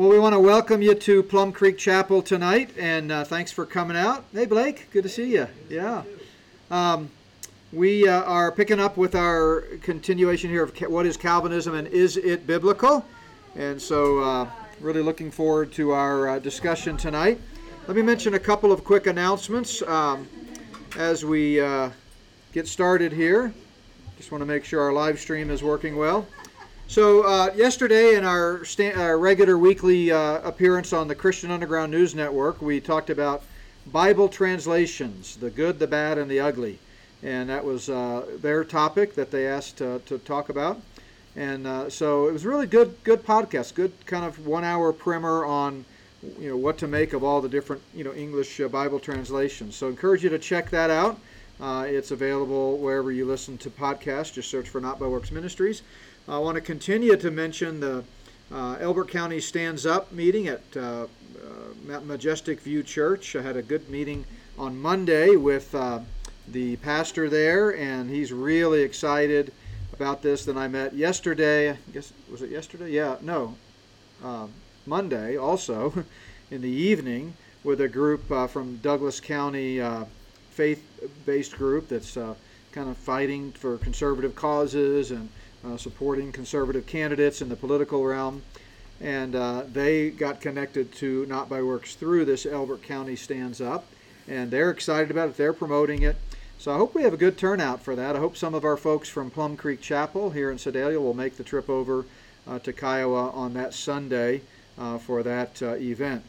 Well, we want to welcome you to Plum Creek Chapel tonight, and uh, thanks for coming out. Hey, Blake, good to see you. Yeah. Um, we uh, are picking up with our continuation here of what is Calvinism and is it biblical? And so, uh, really looking forward to our uh, discussion tonight. Let me mention a couple of quick announcements um, as we uh, get started here. Just want to make sure our live stream is working well. So, uh, yesterday in our, sta- our, regular weekly uh, appearance on the Christian Underground News Network, we talked about Bible translations the good, the bad, and the ugly. And that was uh, their topic that they asked to talk about. And uh, so it was really good, good podcast, good kind of one hour primer on you know what to make of all the different you know English uh, Bible translations. So, I encourage you to check that out. Uh, it's available wherever you listen to podcasts. Just search for Not by Works Ministries. I want to continue to mention the uh, Elbert County Stands Up meeting at uh, uh, Majestic View Church. I had a good meeting on Monday with uh, the pastor there, and he's really excited about this. Then I met yesterday. I guess was it yesterday? Yeah, no, um, Monday also in the evening with a group uh, from Douglas County uh, faith-based group that's kind of fighting for conservative causes and uh, supporting conservative candidates in the political realm. And uh, they got connected to Not by Works through this Elbert County Stands Up. And they're excited about it, they're promoting it. So I hope we have a good turnout for that. I hope some of our folks from Plum Creek Chapel here in Sedalia will make the trip over uh, to Kiowa on that Sunday uh, for that uh, event.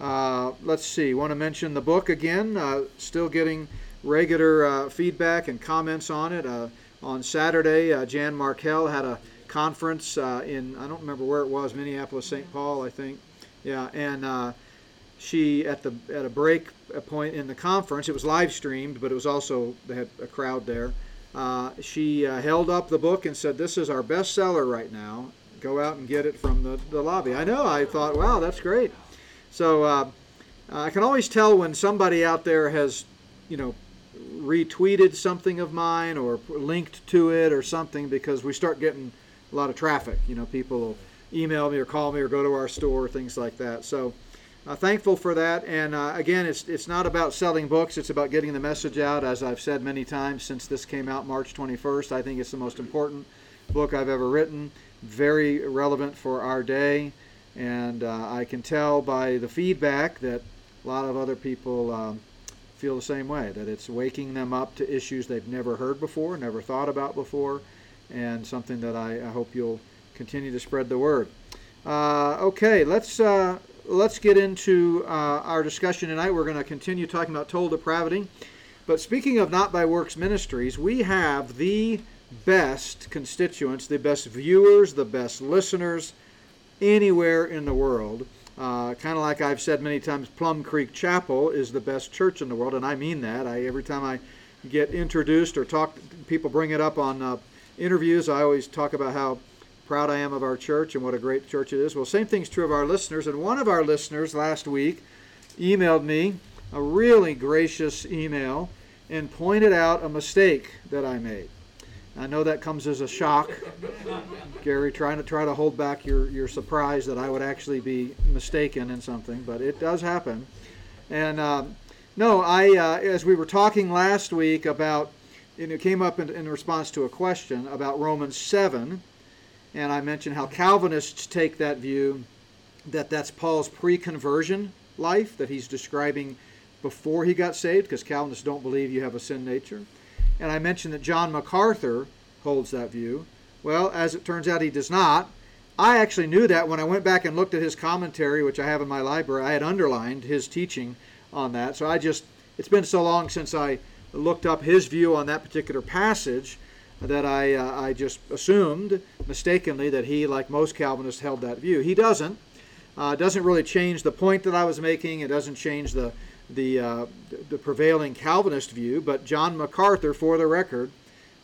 Uh, let's see, want to mention the book again. still getting regular feedback and comments on it on Saturday, uh, Jan Markell had a conference uh, in, I don't remember where it was, Minneapolis, St. Paul, I think. Yeah, and uh, she, at, the, at a break point in the conference, it was live streamed, but it was also, they had a crowd there. Uh, she uh, held up the book and said, This is our bestseller right now. Go out and get it from the, the lobby. I know, I thought, wow, that's great. So I can always tell when somebody out there has, you know, retweeted something of mine or linked to it or something because we start getting a lot of traffic. You know, people will email me or call me or go to our store, things like that. So, uh, thankful for that. And uh, again, it's it's not about selling books; it's about getting the message out. As I've said many times since this came out March 21st, I think it's the most important book I've ever written. Very relevant for our day, and uh, I can tell by the feedback that a lot of other people. Um, feel the same way that it's waking them up to issues they've never heard before, never thought about before, and something that I, I hope you'll continue to spread the word. Uh, okay, let's uh, let's get into uh, our discussion tonight. We're going to continue talking about total depravity. But speaking of Not by Works Ministries, we have the best constituents, the best viewers, the best listeners anywhere in the world. Uh, kind of like I've said many times, Plum Creek Chapel is the best church in the world, and I mean that. I every time I get introduced or talk, people bring it up on uh, interviews. I always talk about how proud I am of our church and what a great church it is. Well, same thing's true of our listeners. And one of our listeners last week emailed me a really gracious email and pointed out a mistake that I made. I know that comes as a shock, Gary, trying to try to hold back your, your surprise that I would actually be mistaken in something, but it does happen. And um, no, I uh, as we were talking last week about, and it came up in, in response to a question about Romans seven, and I mentioned how Calvinists take that view that that's Paul's pre-conversion life that he's describing before he got saved, because Calvinists don't believe you have a sin nature. And I mentioned that John MacArthur holds that view. Well, as it turns out, he does not. I actually knew that when I went back and looked at his commentary, which I have in my library. I had underlined his teaching on that. So I just, it's been so long since I looked up his view on that particular passage that I, uh, I just assumed mistakenly that he, like most Calvinists, held that view. He doesn't. Uh, doesn't really change the point that I was making. It doesn't change the the, uh, the prevailing Calvinist view, but John MacArthur, for the record,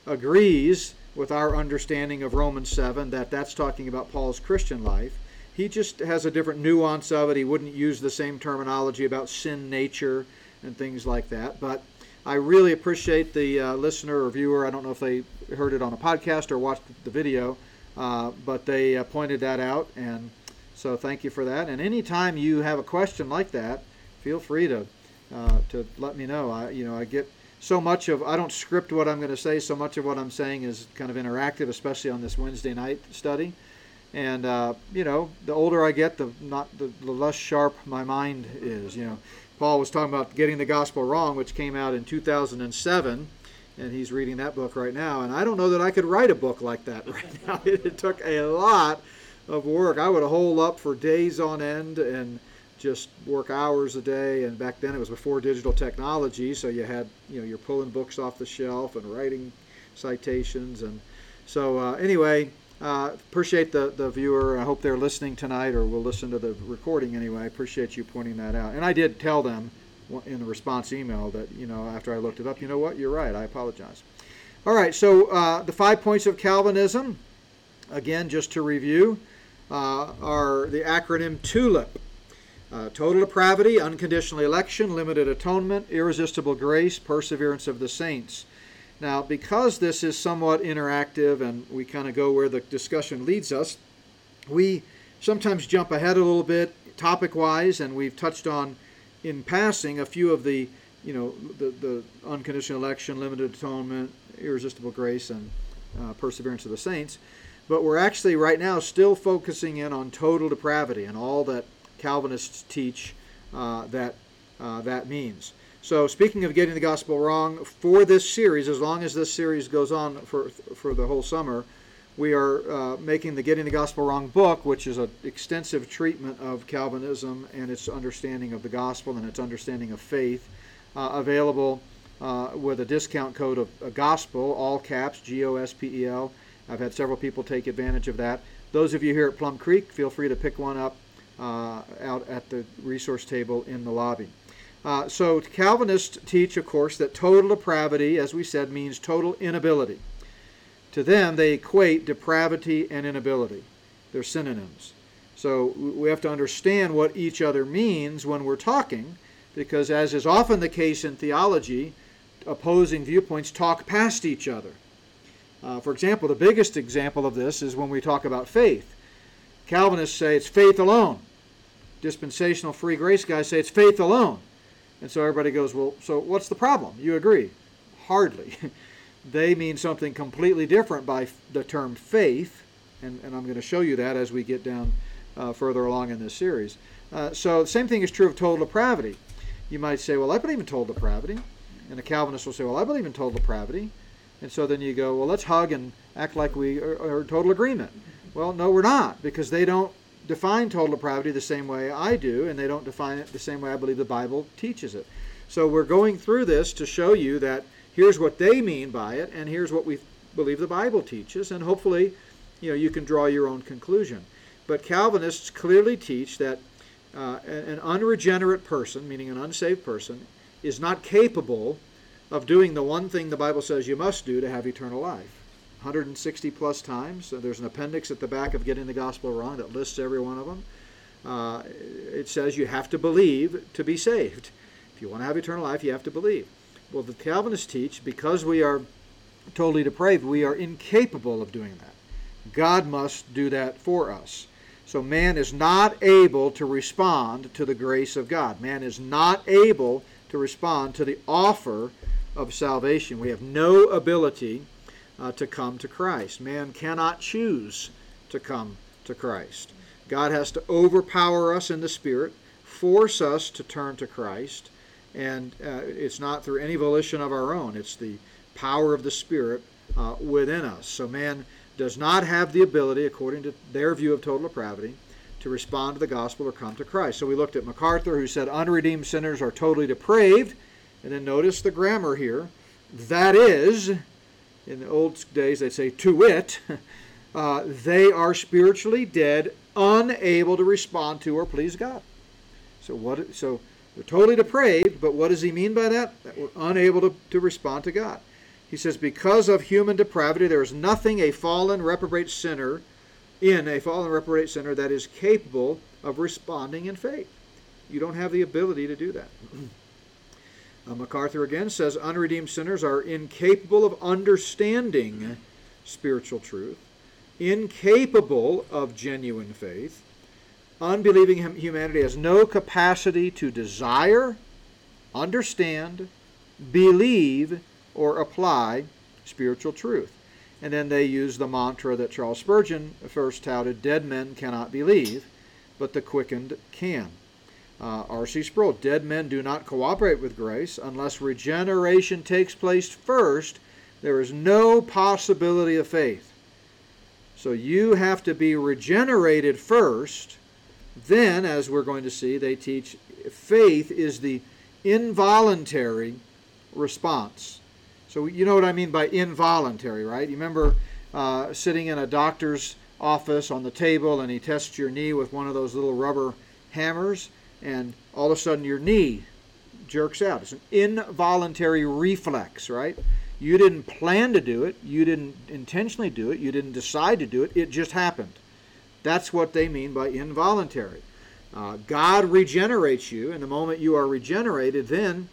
agrees with our understanding of Romans 7 that that's talking about Paul's Christian life. He just has a different nuance of it. He wouldn't use the same terminology about sin nature and things like that. But I really appreciate the uh, listener or viewer. I don't know if they heard it on a podcast or watched the video, uh, but they uh, pointed that out. And So thank you for that. And anytime you have a question like that, feel free to uh, to let me know. I you know I get so much of I don't script what I'm going to say. So much of what I'm saying is kind of interactive, especially on this Wednesday night study. And uh, you know, the older I get, the not the, the less sharp my mind is. You know, Paul was talking about getting the gospel wrong, which came out in 2007 and he's reading that book right now. And I don't know that I could write a book like that right now. It, took a lot of work. I would hole up for days on end and just work hours a day. And back then it was before digital technology, so you had you know you're pulling books off the shelf and writing citations. And so uh, anyway. Uh, appreciate the, the viewer. I hope they're listening tonight or will listen to the recording anyway. I appreciate you pointing that out. And I did tell them in the response email that, you know, after I looked it up, you know what, you're right, I apologize. All right, so uh, the five points of Calvinism, again, just to review, uh, are the acronym TULIP. Uh, total depravity, unconditional election, limited atonement, irresistible grace, perseverance of the saints. Now, because this is somewhat interactive and we kind of go where the discussion leads us, we sometimes jump ahead a little bit topic wise, and we've touched on in passing a few of the, you know, the, the unconditional election, limited atonement, irresistible grace, and uh, perseverance of the saints. But we're actually right now still focusing in on total depravity and all that Calvinists teach uh, that uh, that means. So, speaking of getting the gospel wrong, for this series, as long as this series goes on for for the whole summer, we are uh, making the Getting the Gospel Wrong book, which is an extensive treatment of Calvinism and its understanding of the gospel and its understanding of faith, uh, available uh, with a discount code of uh, gospel, all caps, G O S P E L. I've had several people take advantage of that. Those of you here at Plum Creek, feel free to pick one up out at the resource table in the lobby. Uh, so, Calvinists teach, of course, that total depravity, as we said, means total inability. To them, they equate depravity and inability. They're synonyms. So we have to understand what each other means when we're talking, because as is often the case in theology, opposing viewpoints talk past each other. Uh, for example, the biggest example of this is when we talk about faith. Calvinists say it's faith alone. Dispensational free grace guys say it's faith alone. And so everybody goes, well, so what's the problem? You agree? Hardly. they mean something completely different by the term faith, and, and I'm going to show you that as we get down uh, further along in this series. Uh, so the same thing is true of total depravity. You might say, well, I believe in total depravity. And the Calvinist will say, well, I believe in total depravity. And so then you go, well, let's hug and act like we are, are in total agreement. Well, no, we're not, because they don't define total depravity the same way I do, and they don't define it the same way I believe the Bible teaches it. So we're going through this to show you that here's what they mean by it, and here's what we believe the Bible teaches, and hopefully, you know, you can draw your own conclusion. But Calvinists clearly teach that uh, an unregenerate person, meaning an unsaved person, is not capable of doing the one thing the Bible says you must do to have eternal life. 160 plus times. So there's an appendix at the back of Getting the Gospel Wrong that lists every one of them. Uh, it says you have to believe to be saved. If you want to have eternal life, you have to believe. Well, the Calvinists teach because we are totally depraved, we are incapable of doing that. God must do that for us. So man is not able to respond to the grace of God. Man is not able to respond to the offer of salvation. We have no ability uh, to come to Christ. Man cannot choose to come to Christ. God has to overpower us in the Spirit, force us to turn to Christ, and uh, it's not through any volition of our own. It's the power of the Spirit uh, within us. So man does not have the ability, according to their view of total depravity, to respond to the gospel or come to Christ. So we looked at MacArthur, who said unredeemed sinners are totally depraved. And then notice the grammar here. That is, in the old days they'd say to wit, uh, they are spiritually dead, unable to respond to or please God. So what? So they're totally depraved, but what does he mean by that? That we're unable to, to respond to God. He says, because of human depravity, there is nothing a fallen reprobate sinner in a fallen reprobate sinner that is capable of responding in faith. You don't have the ability to do that. Uh, MacArthur again says unredeemed sinners are incapable of understanding spiritual truth, incapable of genuine faith, unbelieving humanity has no capacity to desire, understand, believe, or apply spiritual truth. And then they use the mantra that Charles Spurgeon first touted dead men cannot believe, but the quickened can. Uh, R.C. Sproul, dead men do not cooperate with grace unless regeneration takes place first. There is no possibility of faith. So you have to be regenerated first. Then, as we're going to see, they teach faith is the involuntary response. So you know what I mean by involuntary, right? You remember uh, sitting in a doctor's office on the table and he tests your knee with one of those little rubber hammers and all of a sudden your knee jerks out. It's an involuntary reflex, right? You didn't plan to do it, you didn't intentionally do it, you didn't decide to do it, it just happened. That's what they mean by involuntary. Uh, God regenerates you, and the moment you are regenerated, then,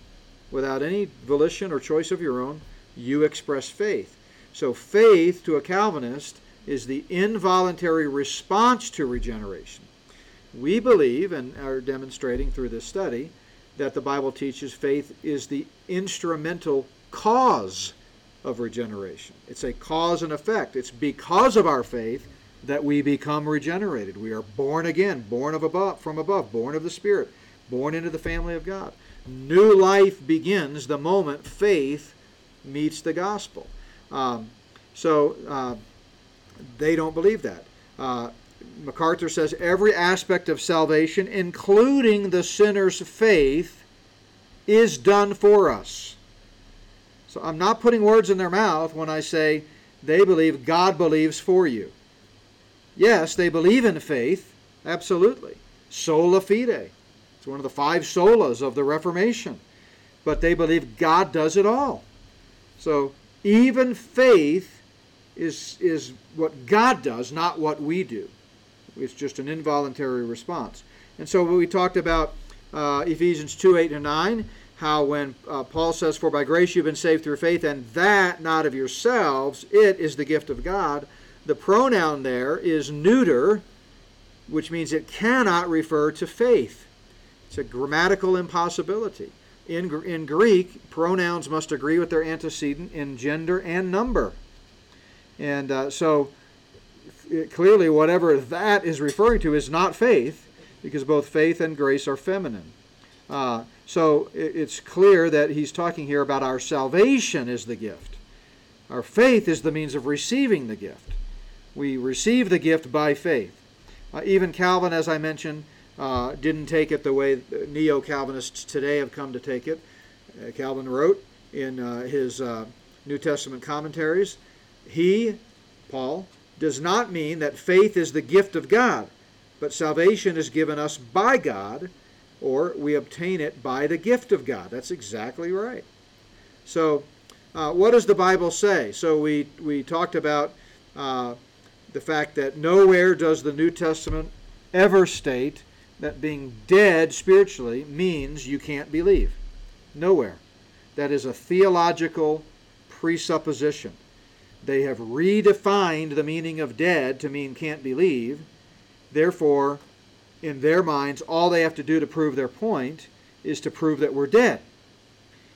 without any volition or choice of your own, you express faith. So, faith to a Calvinist is the involuntary response to regeneration. We believe, and are demonstrating through this study, that the Bible teaches faith is the instrumental cause of regeneration. It's a cause and effect. It's because of our faith that we become regenerated. We are born again, born of above, from above, born of the Spirit, born into the family of God. New life begins the moment faith meets the gospel. Um, so uh, they don't believe that. Uh, MacArthur says every aspect of salvation, including the sinner's faith, is done for us. So I'm not putting words in their mouth when I say they believe God believes for you. Yes, they believe in faith, absolutely. Sola fide. It's one of the five solas of the Reformation. But they believe God does it all. So even faith is, is what God does, not what we do. It's just an involuntary response. And so we talked about uh, Ephesians 2 8 and 9, how when uh, Paul says, For by grace you've been saved through faith, and that not of yourselves, it is the gift of God. The pronoun there is neuter, which means it cannot refer to faith. It's a grammatical impossibility. In, in Greek, pronouns must agree with their antecedent in gender and number. And uh, so clearly, whatever that is referring to is not faith, because both faith and grace are feminine. Uh, so it, it's clear that he's talking here about our salvation is the gift. Our faith is the means of receiving the gift. We receive the gift by faith. Uh, even Calvin, as I mentioned, uh, didn't take it the way neo Calvinists today have come to take it. Uh, Calvin wrote in uh, his uh, New Testament commentaries, he, Paul, does not mean that faith is the gift of God, but salvation is given us by God, or we obtain it by the gift of God. That's exactly right. So, uh, what does the Bible say? So, we, we talked about uh, the fact that nowhere does the New Testament ever state that being dead spiritually means you can't believe. Nowhere. That is a theological presupposition. They have redefined the meaning of dead to mean can't believe. Therefore, in their minds, all they have to do to prove their point is to prove that we're dead.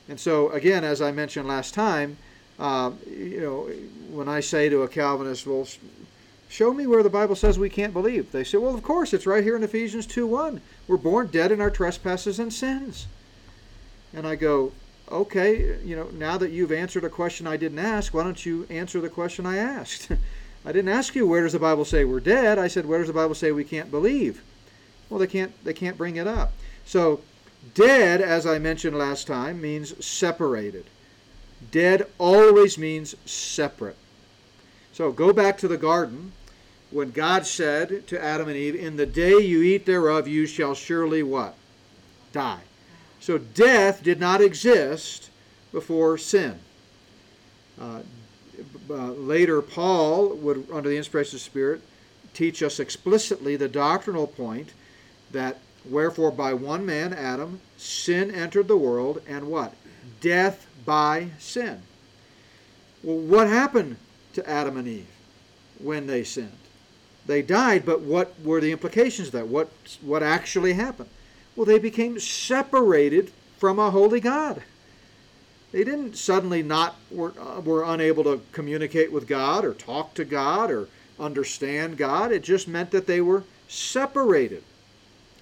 And so, again, as I mentioned last time, uh, you know, when I say to a Calvinist, well, show me where the Bible says we can't believe. They say, well, of course, it's right here in Ephesians 2.1. We're born dead in our trespasses and sins. And I go, okay, you know, now that you've answered a question I didn't ask, why don't you answer the question I asked? I didn't ask you where does the Bible say we're dead. I said where does the Bible say we can't believe? Well, they can't they can't bring it up. So, dead as I mentioned last time means separated. Dead always means separate. So, go back to the garden when God said to Adam and Eve, "In the day you eat thereof you shall surely what? Die." So death did not exist before sin. Uh, uh, later, Paul would, under the inspiration of the Spirit, teach us explicitly the doctrinal point that wherefore by one man, Adam, sin entered the world, and what? Death by sin. Well, what happened to Adam and Eve when they sinned? they died, but what were the implications of that? What, what actually happened? Well, they became separated from a holy God. They didn't suddenly not were, uh, were unable to communicate with God or talk to God or understand God. It just meant that they were separated.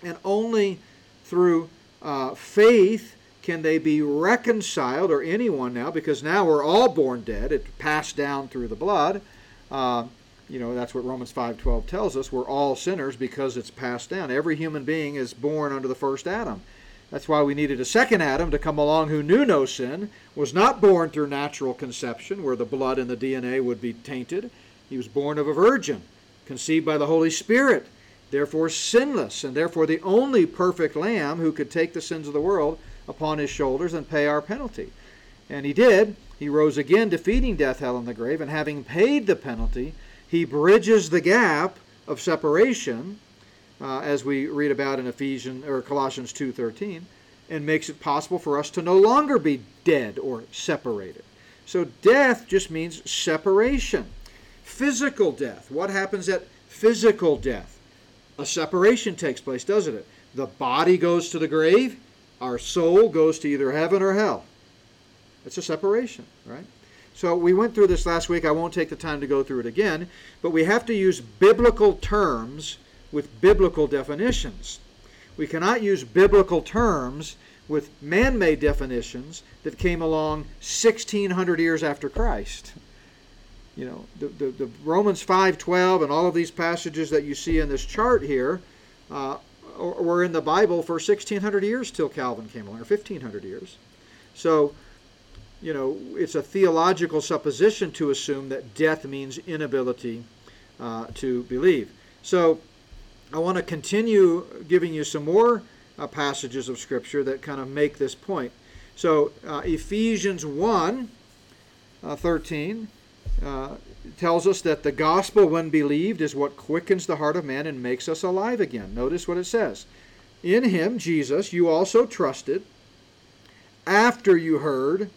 And only through uh, faith can they be reconciled, or anyone now, because now we're all born dead. It passed down through the blood. Uh, you know that's what Romans 5:12 tells us. We're all sinners because it's passed down. Every human being is born under the first Adam. That's why we needed a second Adam to come along who knew no sin, was not born through natural conception, where the blood and the DNA would be tainted. He was born of a virgin, conceived by the Holy Spirit, therefore sinless, and therefore the only perfect Lamb who could take the sins of the world upon his shoulders and pay our penalty. And he did. He rose again, defeating death, hell, and the grave, and having paid the penalty, he bridges the gap of separation, uh, as we read about in Ephesians or Colossians 2:13, and makes it possible for us to no longer be dead or separated. So death just means separation. Physical death. What happens at physical death? A separation takes place, doesn't it? The body goes to the grave, our soul goes to either heaven or hell. It's a separation, right? So we went through this last week. I won't take the time to go through it again, but we have to use biblical terms with biblical definitions. We cannot use biblical terms with man made definitions that came along 1600 years after Christ. You know, the, the, the Romans 5.12 and all of these passages that you see in this chart here uh, were in the Bible for 1600 years till Calvin came along, or 1500 years. So you know, it's a theological supposition to assume that death means inability uh, to believe. So I want to continue giving you some more uh, passages of Scripture that kind of make this point. So uh, Ephesians 1 uh, 13 uh, tells us that the gospel, when believed, is what quickens the heart of man and makes us alive again. Notice what it says. In him, Jesus, you also trusted after you heard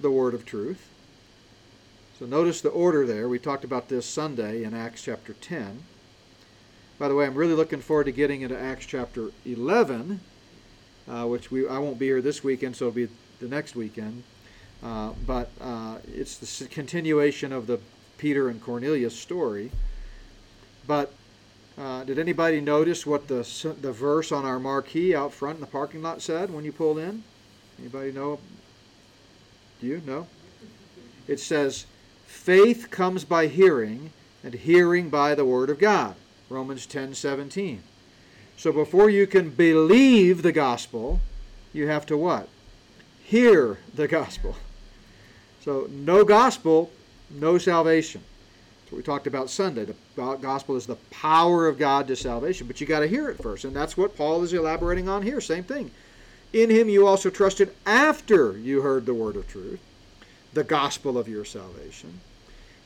the word of truth. So notice the order there. We talked about this Sunday in Acts chapter 10. By the way, I'm really looking forward to getting into Acts chapter 11, uh, which we I won't be here this weekend, so it'll be the next weekend. Uh, but uh, it's the continuation of the Peter and Cornelius story. But uh, did anybody notice what the the verse on our marquee out front in the parking lot said when you pulled in? Anybody know do you? know? It says, faith comes by hearing, and hearing by the word of God. Romans 10 17. So before you can believe the gospel, you have to what? Hear the gospel. So no gospel, no salvation. That's what we talked about Sunday. The gospel is the power of God to salvation, but you got to hear it first, and that's what Paul is elaborating on here. Same thing. In him you also trusted after you heard the word of truth, the gospel of your salvation.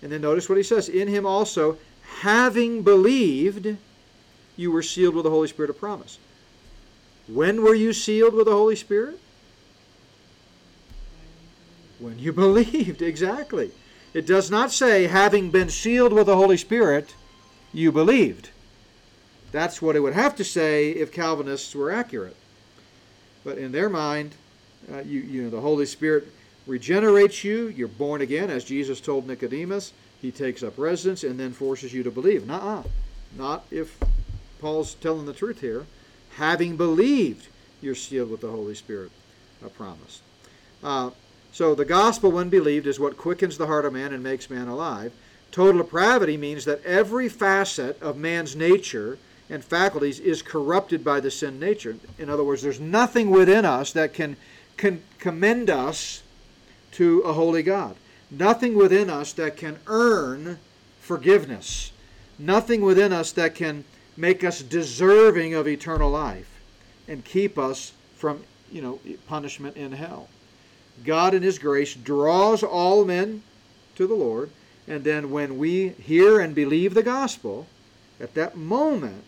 And then notice what he says In him also, having believed, you were sealed with the Holy Spirit of promise. When were you sealed with the Holy Spirit? When you believed, exactly. It does not say, having been sealed with the Holy Spirit, you believed. That's what it would have to say if Calvinists were accurate. But in their mind, uh, you, you know, the Holy Spirit regenerates you. You're born again, as Jesus told Nicodemus. He takes up residence and then forces you to believe. Nuh-uh. Not if Paul's telling the truth here. Having believed, you're sealed with the Holy Spirit, a promise. Uh, so the gospel, when believed, is what quickens the heart of man and makes man alive. Total depravity means that every facet of man's nature and faculties is corrupted by the sin nature. In other words, there's nothing within us that can, can commend us to a holy God. Nothing within us that can earn forgiveness. Nothing within us that can make us deserving of eternal life and keep us from, you know, punishment in hell. God in his grace draws all men to the Lord, and then when we hear and believe the gospel, at that moment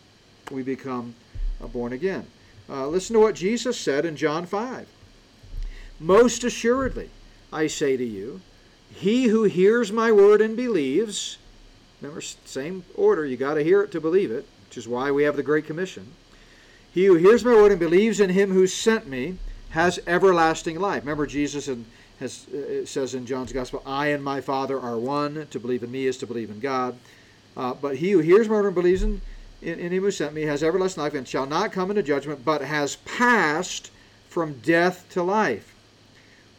we become uh, born again. Uh, listen to what Jesus said in John 5. Most assuredly, I say to you, he who hears my word and believes Remember, same order. You got to hear it to believe it, which is why we have the Great Commission. He who hears my word and believes in him who sent me has everlasting life. Remember, Jesus in, has, uh, says in John's Gospel, I and my Father are one. To believe in me is to believe in God. Uh, but he who hears my word and believes in, in, in him who sent me has everlasting life and shall not come into judgment, but has passed from death to life.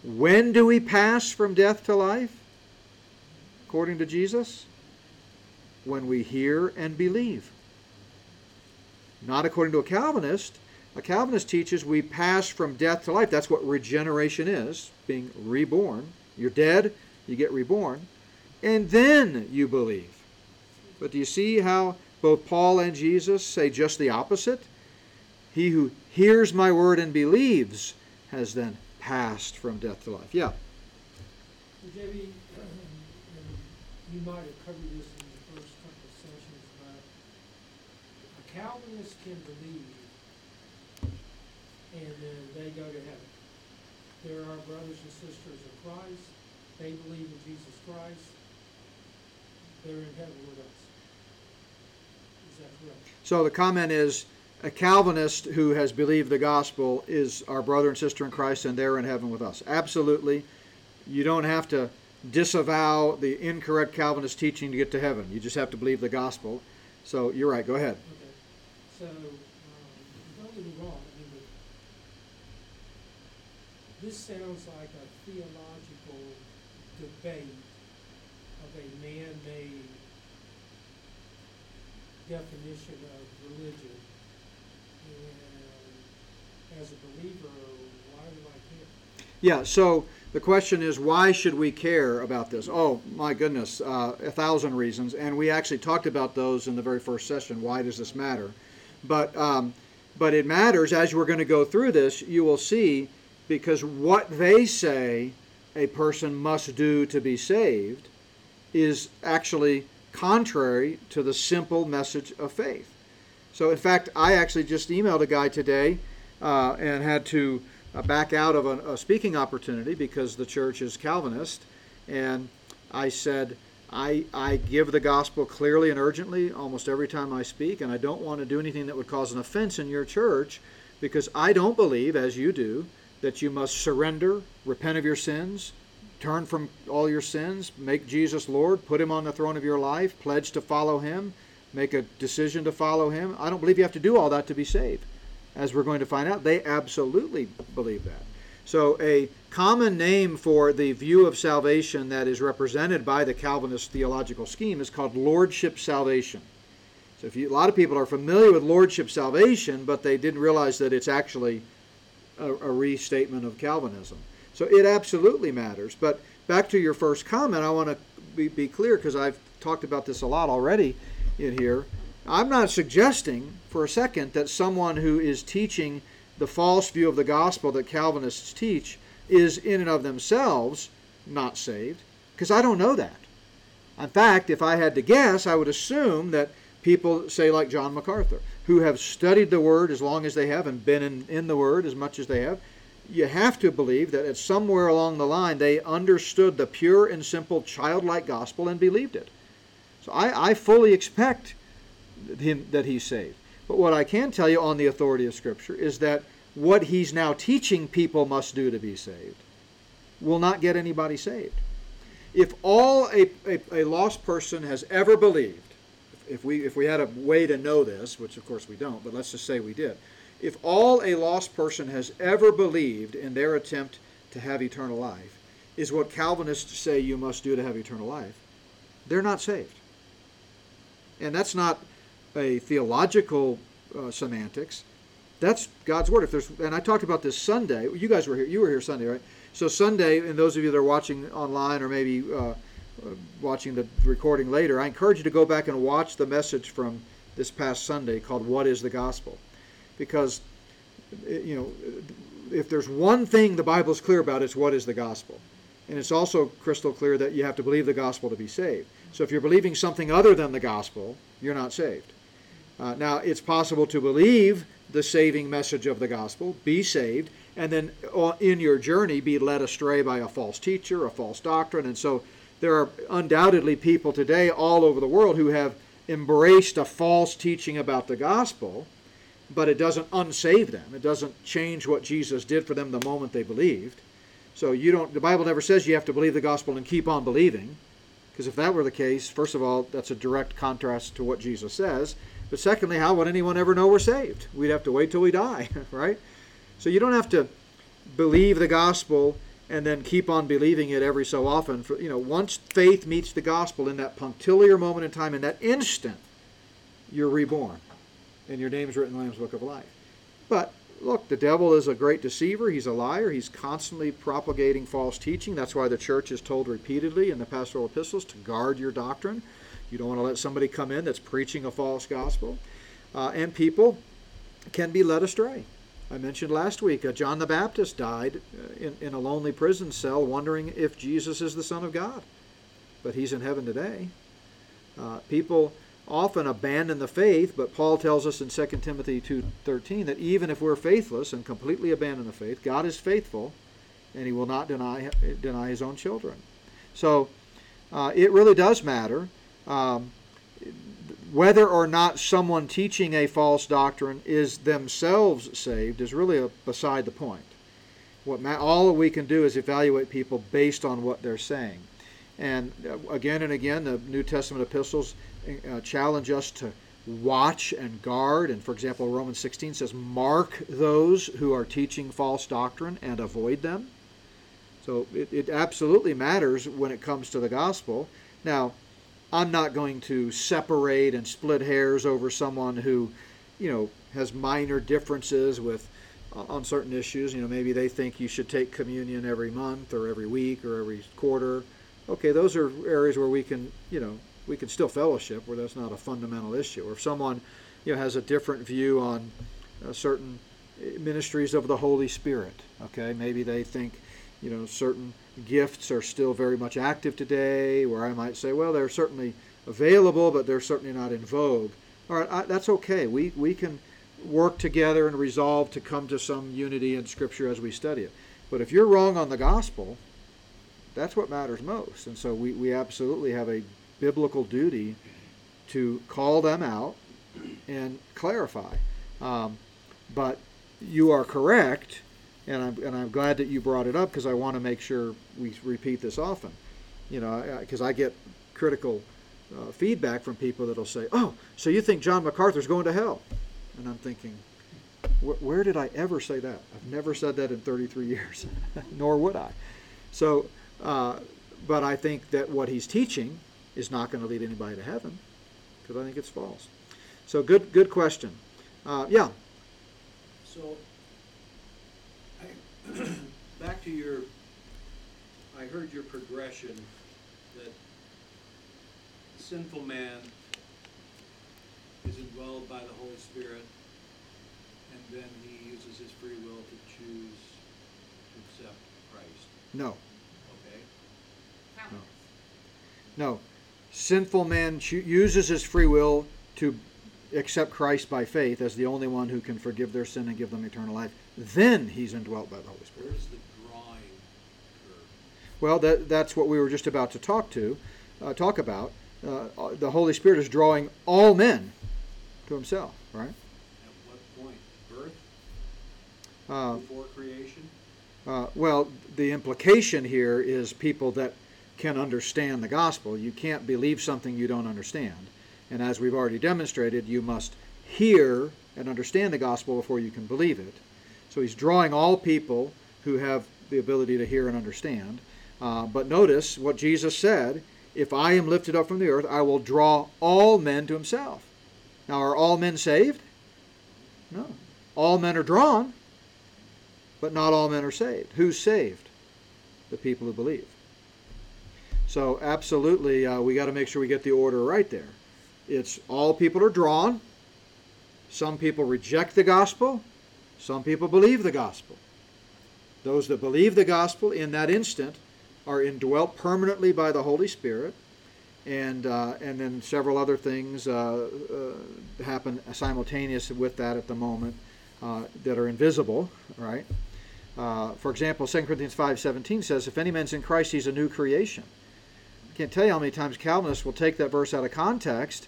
When do we pass from death to life? According to Jesus? When we hear and believe. Not according to a Calvinist. A Calvinist teaches we pass from death to life. That's what regeneration is, being reborn. You're dead, you get reborn, and then you believe. But do you see how both Paul and Jesus say just the opposite? He who hears my word and believes has then passed from death to life. Yeah. Debbie, um, you might have covered this in the first couple of sessions, but a Calvinist can believe and then they go to heaven. There are brothers and sisters in Christ. They believe in Jesus Christ. They're in heaven with us. So the comment is a Calvinist who has believed the gospel is our brother and sister in Christ and they're in heaven with us. Absolutely. You don't have to disavow the incorrect Calvinist teaching to get to heaven. You just have to believe the gospel. So you're right. Go ahead. Okay. So, um, wrong. This sounds like a theological debate of a man-made definition of religion. And as a believer, why do I care? Yeah, so the question is why should we care about this? Oh, my goodness, uh, a thousand reasons. And we actually talked about those in the very first session. Why does this matter? But, um, but it matters as we're going to go through this, you will see, because what they say a person must do to be saved is actually contrary to the simple message of faith. So, in fact, I actually just emailed a guy today uh, and had to uh, back out of a, a, speaking opportunity because the church is Calvinist. And I said, I, I give the gospel clearly and urgently almost every time I speak, and I don't want to do anything that would cause an offense in your church because I don't believe, as you do, that you must surrender, repent of your sins, turn from all your sins, make Jesus Lord, put him on the throne of your life, pledge to follow him, make a decision to follow him. I don't believe you have to do all that to be saved. As we're going to find out, they absolutely believe that. So, a common name for the view of salvation that is represented by the Calvinist theological scheme is called lordship salvation. So, if you, a lot of people are familiar with lordship salvation, but they didn't realize that it's actually a, a restatement of Calvinism. So, it absolutely matters. But back to your first comment, I want to be, be clear because I've talked about this a lot already in here. I'm not suggesting for a second that someone who is teaching the false view of the gospel that Calvinists teach is in and of themselves not saved, because I don't know that. In fact, if I had to guess, I would assume that people, say like John MacArthur, who have studied the Word as long as they have and been in, in the Word as much as they have, you have to believe that at somewhere along the line they understood the pure and simple childlike gospel and believed it. So I, I fully expect him, that he's saved. But what I can tell you on the authority of Scripture is that what he's now teaching people must do to be saved will not get anybody saved. If all a, a, a lost person has ever believed, if we, if we had a way to know this, which of course we don't, but let's just say we did, if all a lost person has ever believed in their attempt to have eternal life is what Calvinists say you must do to have eternal life, they're not saved. And that's not a theological uh, semantics. That's God's word. If there's, and I talked about this Sunday. You guys were here. You were here Sunday, right? So Sunday, and those of you that are watching online or maybe uh, uh, watching the recording later, I encourage you to go back and watch the message from this past Sunday called "What Is the Gospel," because you know if there's one thing the Bible is clear about, it's what is the gospel, and it's also crystal clear that you have to believe the gospel to be saved. So if you're believing something other than the gospel, you're not saved. Uh, now, it's possible to believe the saving message of the gospel, be saved, and then in your journey be led astray by a false teacher, a false doctrine. And so there are undoubtedly people today all over the world who have embraced a false teaching about the gospel, but it doesn't unsave them. It doesn't change what Jesus did for them the moment they believed. So you don't the Bible never says you have to believe the gospel and keep on believing. Because if that were the case, first of all, that's a direct contrast to what Jesus says. But secondly, how would anyone ever know we're saved? We'd have to wait till we die, right? So you don't have to believe the gospel and then keep on believing it every so often. For you know, once faith meets the gospel in that punctiliar moment in time, in that instant, you're reborn, and your name's written in the Lamb's Book of Life. But look, the devil is a great deceiver. He's a liar. He's constantly propagating false teaching. That's why the church is told repeatedly in the pastoral epistles to guard your doctrine. You don't want to let somebody come in that's preaching a false gospel. Uh, and people can be led astray. I mentioned last week uh, John the Baptist died uh, in, in a lonely prison cell wondering if Jesus is the Son of God. But he's in heaven today. Uh, people often abandon the faith, but Paul tells us in 2 Timothy 2:13 that even if we're faithless and completely abandon the faith, God is faithful, and He will not deny deny His own children. So uh, it really does matter um, whether or not someone teaching a false doctrine is themselves saved is really a, beside the point. What ma- all we can do is evaluate people based on what they're saying. And uh, again and again, the New Testament epistles uh, challenge us to watch and guard. And for example, Romans 16 says, Mark those who are teaching false doctrine and avoid them. So it, it absolutely matters when it comes to the gospel. Now, I'm not going to separate and split hairs over someone who, you know, has minor differences with uh, on certain issues. You know, maybe they think you should take communion every month or every week or every quarter. Okay, those are areas where we can, you know, we can still fellowship where that's not a fundamental issue. Or if someone you know has a different view on uh, certain ministries of the Holy Spirit, okay, maybe they think you know certain gifts are still very much active today. Where I might say, well, they're certainly available, but they're certainly not in vogue. All right, I, that's okay. We we can work together and resolve to come to some unity in Scripture as we study it. But if you're wrong on the gospel, that's what matters most. And so we, we absolutely have a biblical duty to call them out and clarify. Um, but you are correct, and I'm, and I'm glad that you brought it up because I want to make sure we repeat this often. You know, because I, I, get critical uh, feedback from people that'll say, "Oh, so you think John MacArthur's going to hell?" And I'm thinking, where did I ever say that? I've never said that in 33 years, nor would I. So, uh, but I think that what he's teaching is not going to lead anybody to heaven because I think it's false. So good, good question. Uh, yeah. So, I, back to your, I heard your progression that sinful man is indwelled by the Holy Spirit, and then he uses his free will to choose to accept Christ. No. Okay. No. No sinful man uses his free will to accept Christ by faith as the only one who can forgive their sin and give them eternal life, then he's indwelt by the Holy Spirit. Where's the drawing curve? Well, that, that's what we were just about to talk to, uh, talk about. Uh, the Holy Spirit is drawing all men to Himself, right? At what point? Birth? Uh, Before creation? uh, well, the implication here is people that can understand the gospel. You can't believe something you don't understand. And as we've already demonstrated, you must hear and understand the gospel before you can believe it. So he's drawing all people who have the ability to hear and understand. Uh, but notice what Jesus said if I am lifted up from the earth, I will draw all men to himself. Now, are all men saved? No. All men are drawn, but not all men are saved. Who's saved? The people who believe. So absolutely, uh, we got to make sure we get the order right there. It's all people are drawn. Some people reject the gospel. Some people believe the gospel. Those that believe the gospel in that instant are indwelt permanently by the Holy Spirit, and uh, and then several other things uh, uh, happen simultaneous with that at the moment uh, that are invisible, right? Uh, for example, 2 Corinthians 5:17 says, "If any man's in Christ, he's a new creation." Can't tell you how many times Calvinists will take that verse out of context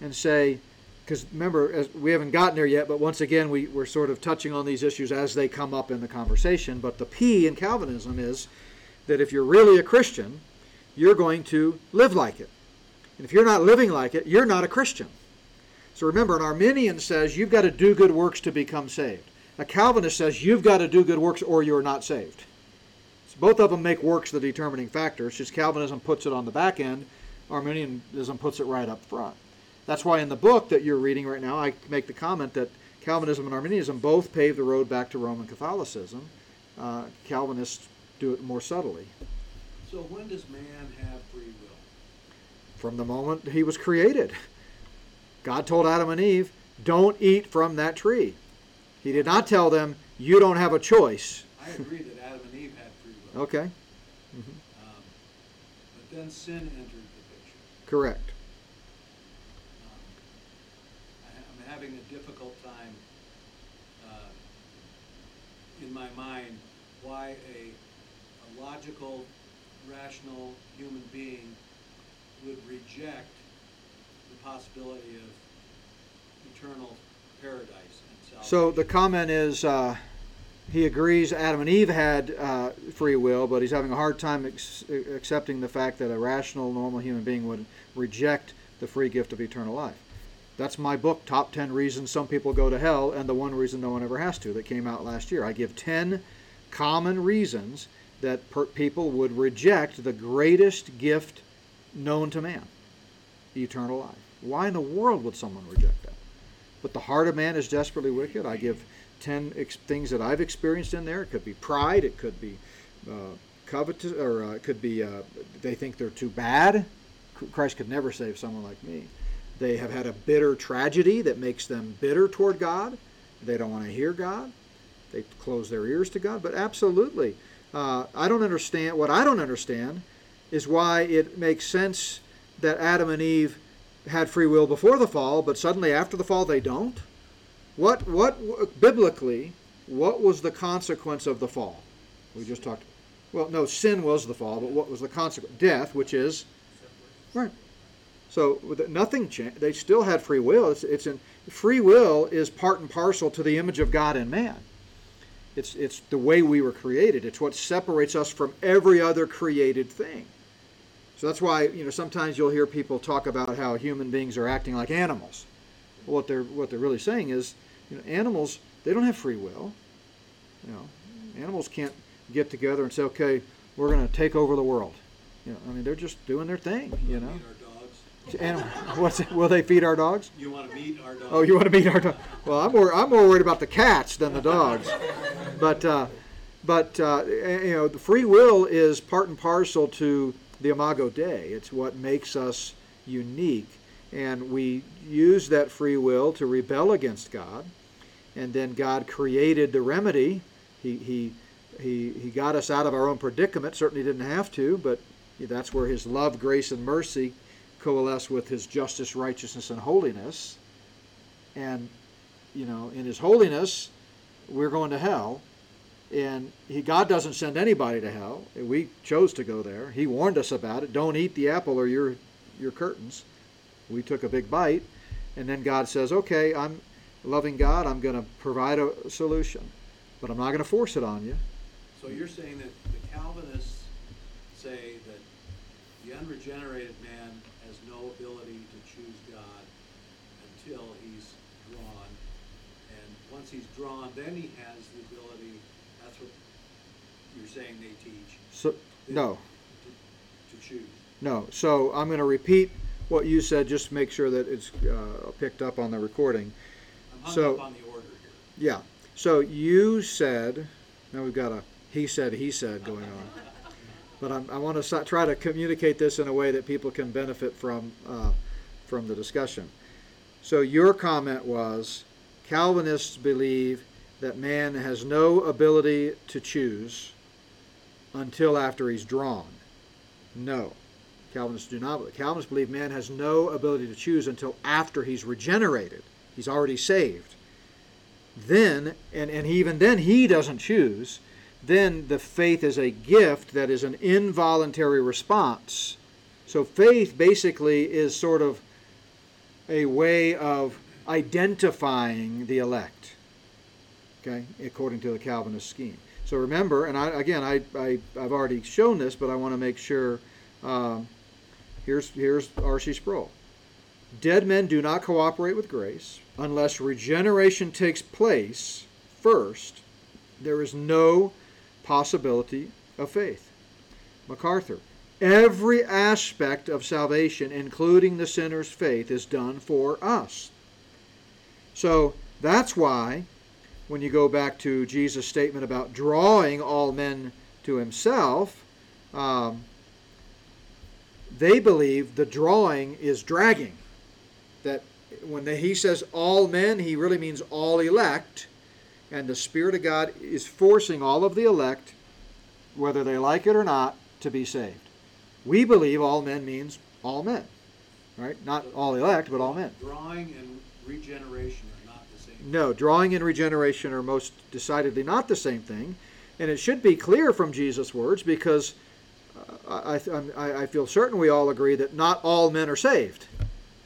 and say, because remember, we haven't gotten there yet, but once again, we, we're sort of touching on these issues as they come up in the conversation. But the P in Calvinism is that if you're really a Christian, you're going to live like it. And if you're not living like it, you're not a Christian. So remember, an Arminian says you've got to do good works to become saved. A Calvinist says you've got to do good works or you're not saved. So both of them make works the determining factor. It's just Calvinism puts it on the back end, Arminianism puts it right up front. That's why in the book that you're reading right now, I make the comment that Calvinism and Arminianism both pave the road back to Roman Catholicism. Uh, Calvinists do it more subtly. So when does man have free will? From the moment he was created, God told Adam and Eve, don't eat from that tree. He did not tell them, you don't have a choice. I agree that Adam and Eve had free will. Okay, Um, but then sin entered the picture. correct. Um, I, I'm having a difficult time uh, in my mind why a, a logical, rational human being would reject the possibility of eternal paradise. So the comment is uh, he agrees Adam and Eve had uh, free will, but he's having a hard time ex- accepting the fact that a rational, normal human being would reject the free gift of eternal life. That's my book, Top 10 Reasons Some People Go to Hell, and the one reason no one ever has to, that came out last year. I give 10 common reasons that per- people would reject the greatest gift known to man eternal life. Why in the world would someone reject that? But the heart of man is desperately wicked. I give 10 ex- things that I've experienced in there. It could be pride, it could be uh, covetous, or uh, it could be uh, they think they're too bad. Christ could never save someone like me. They have had a bitter tragedy that makes them bitter toward God. They don't want to hear God. They close their ears to God. But absolutely, uh, I don't understand. What I don't understand is why it makes sense that Adam and Eve had free will before the fall, but suddenly after the fall they don't. What what biblically? What was the consequence of the fall? We just talked. Well, no, sin was the fall, but what was the consequence? Death, which is right. So nothing changed. They still had free will. It's, it's in free will is part and parcel to the image of God in man. It's it's the way we were created. It's what separates us from every other created thing. So that's why you know sometimes you'll hear people talk about how human beings are acting like animals. What they're what they're really saying is, you know, animals they don't have free will. You know, animals can't get together and say, okay, we're going to take over the world. You know, I mean, they're just doing their thing. You know, dogs. Animal, what's it, will they feed our dogs? You want to meet our dogs? Oh, you want to meet our dog? Well, I'm more I'm more worried about the cats than the dogs. But uh, but uh, you know, the free will is part and parcel to the Imago Dei. It's what makes us unique, and we use that free will to rebel against God, and then God created the remedy. He he he he got us out of our own predicament. Certainly didn't have to, but that's where His love, grace, and mercy coalesce with His justice, righteousness, and holiness. And you know, in His holiness, we're going to hell. And he, God doesn't send anybody to hell. We chose to go there. He warned us about it. Don't eat the apple or your your curtains. We took a big bite, and then God says, "Okay, I'm loving God. I'm going to provide a solution, but I'm not going to force it on you." So you're saying that the Calvinists say that the unregenerated man has no ability to choose God until he's drawn. And once he's drawn, then he has the ability, that's what you're saying they teach, So no, to, to choose. no. So I'm going to repeat what you said, just to make sure that it's uh, picked up on the recording. I'm hung So- up on the order here. Yeah. So you said, now we've got a he said, he said going on. But I'm, I want to try to communicate this in a way that people can benefit from, uh, from the discussion. So your comment was Calvinists believe that man has no ability to choose until after he's drawn. No. Calvinists do not. Calvinists believe man has no ability to choose until after he's regenerated. He's already saved then and, and even then he doesn't choose then the faith is a gift that is an involuntary response So faith basically is sort of a way of identifying the elect, okay, according to the Calvinist scheme. So remember, and I, again, I, I, I've already shown this, but I want to make sure. Um, here's here's R.C. Sproul. Dead men do not cooperate with grace unless regeneration takes place first. There is no possibility of faith. MacArthur. Every aspect of salvation, including the sinner's faith, is done for us. So that's why, when you go back to Jesus' statement about drawing all men to himself, um, they believe the drawing is dragging. That when he says all men, he really means all elect, and the Spirit of God is forcing all of the elect, whether they like it or not, to be saved. We believe all men means all men, right? Not all elect, but all men. Drawing and regeneration are not the same. No, drawing and regeneration are most decidedly not the same thing, and it should be clear from Jesus' words because I, I, I feel certain we all agree that not all men are saved.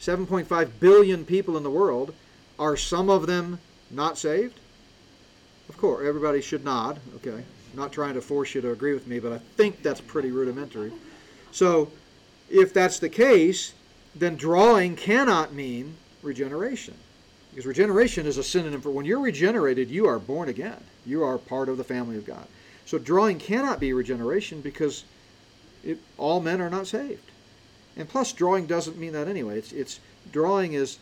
7.5 billion people in the world. Are some of them not saved? Of course, everybody should nod. Okay, not trying to force you to agree with me, but I think that's pretty rudimentary. So, if that's the case, then drawing cannot mean regeneration. Because regeneration is a synonym for when you're regenerated, you are born again. You are part of the family of God. So, drawing cannot be regeneration because it, all men are not saved. And plus, drawing doesn't mean that anyway. It's, it's drawing is